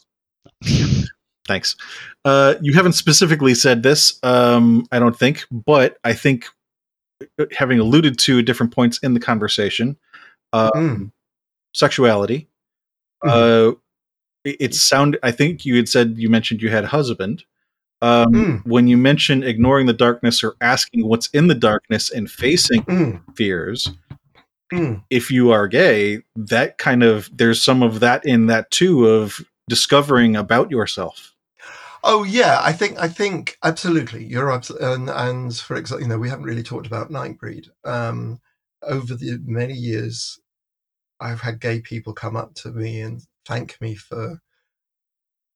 Thanks. Uh, you haven't specifically said this. Um, I don't think, but I think uh, having alluded to different points in the conversation, um, Mm. Sexuality. Uh, it, it sound. I think you had said you mentioned you had a husband. Um, Mm. When you mention ignoring the darkness or asking what's in the darkness and facing Mm. fears, Mm. if you are gay, that kind of there's some of that in that too of discovering about yourself. Oh yeah, I think I think absolutely you're absolutely and, and for example, you know we haven't really talked about Nightbreed. Um, over the many years, I've had gay people come up to me and thank me for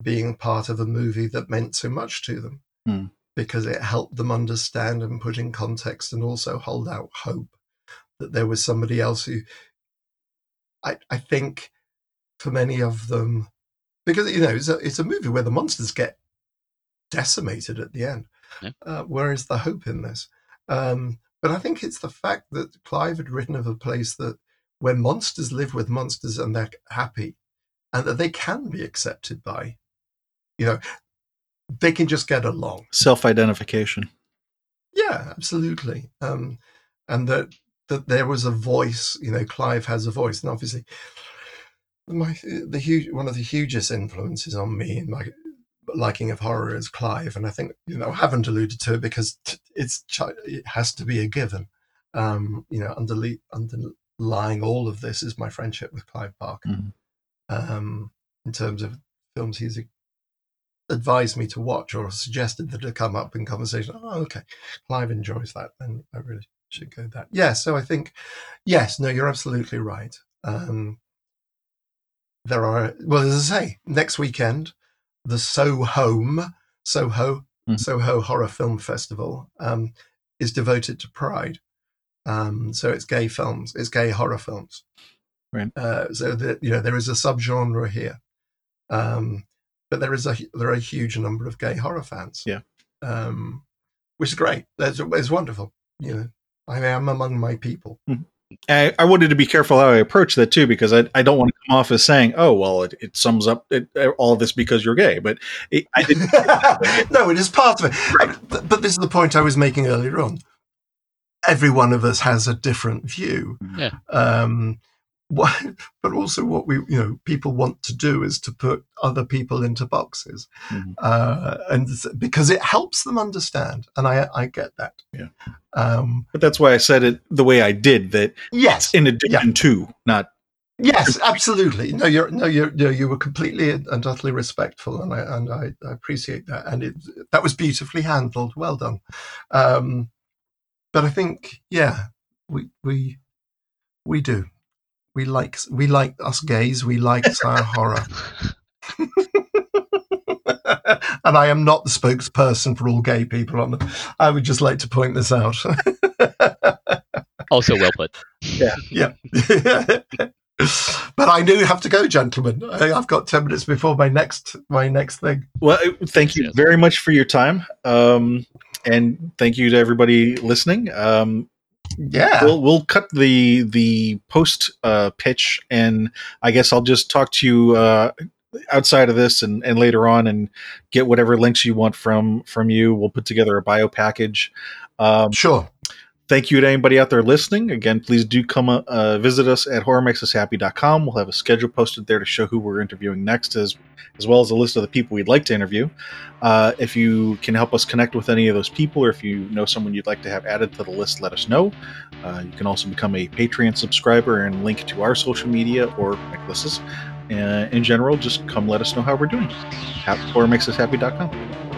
being part of a movie that meant so much to them Hmm. because it helped them understand and put in context and also hold out hope that there was somebody else who I I think for many of them because you know it's a, it's a movie where the monsters get decimated at the end. Yeah. Uh, where is the hope in this? Um, but I think it's the fact that Clive had written of a place that where monsters live with monsters and they're happy, and that they can be accepted by, you know, they can just get along. Self identification. Yeah, absolutely. Um, and that that there was a voice. You know, Clive has a voice, and obviously, my the huge one of the hugest influences on me in my liking of horror is Clive, and I think you know I haven't alluded to it because it's it has to be a given. Um, you know, underly, underlying all of this is my friendship with Clive Barker. Mhm. Um, in terms of films he's advised me to watch or suggested that it come up in conversation. Oh, okay. Clive enjoys that, then I really should go that. Yeah, so I think, yes, no, you're absolutely right. Um, there are, well, as I say, next weekend, the So Home, Soho, Mhm. Soho Horror Film Festival um, is devoted to Pride. Um, so it's gay films, it's gay horror films. Right. Uh, so that you know there is a subgenre here, um, but there is a there are a huge number of gay horror fans. Yeah. um, which is great. That's it's wonderful. You know, I am among my people. I, I wanted to be careful how I approach that too, because I, I don't want to come off as saying, "Oh, well, it, it sums up it, all of this because you're gay." But it, I didn't. no, it is part of it. But, but this is the point I was making earlier on. Every one of us has a different view. Yeah. Um, what, but also what we, you know, people want to do is to put other people into boxes, Mhm. uh, and because it helps them understand, and I, I get that. Yeah. Um, But that's why I said it the way I did. That yes. in addition to, not Yes, absolutely. No, you're no, you're, no, you were completely and utterly respectful, and I and I, I appreciate that. And it that was beautifully handled. Well done. Um, but I think, yeah, we we we do. We like we like us gays. We like our horror. and I am not the spokesperson for all gay people. On the, I would just like to point this out. Also well put. yeah. yeah. but I do have to go, gentlemen. I, I've got ten minutes before my next my next thing. Well, uh, thank you Yes. very much for your time, um, and thank you to everybody listening. Um, Yeah. we'll we'll cut the the post uh, pitch, and I guess I'll just talk to you uh, outside of this and, and later on, and get whatever links you want from from you. We'll put together a bio package. Um, Sure. Thank you to anybody out there listening. Again, please do come uh, visit us at horrormakesushappy.com. We'll have a schedule posted there to show who we're interviewing next, as as well as a list of the people we'd like to interview. Uh, if you can help us connect with any of those people, or if you know someone you'd like to have added to the list, let us know. Uh, you can also become a Patreon subscriber and link to our social media or Nicholas's. Uh, in general, just come let us know how we're doing. Horrormakesushappy.com.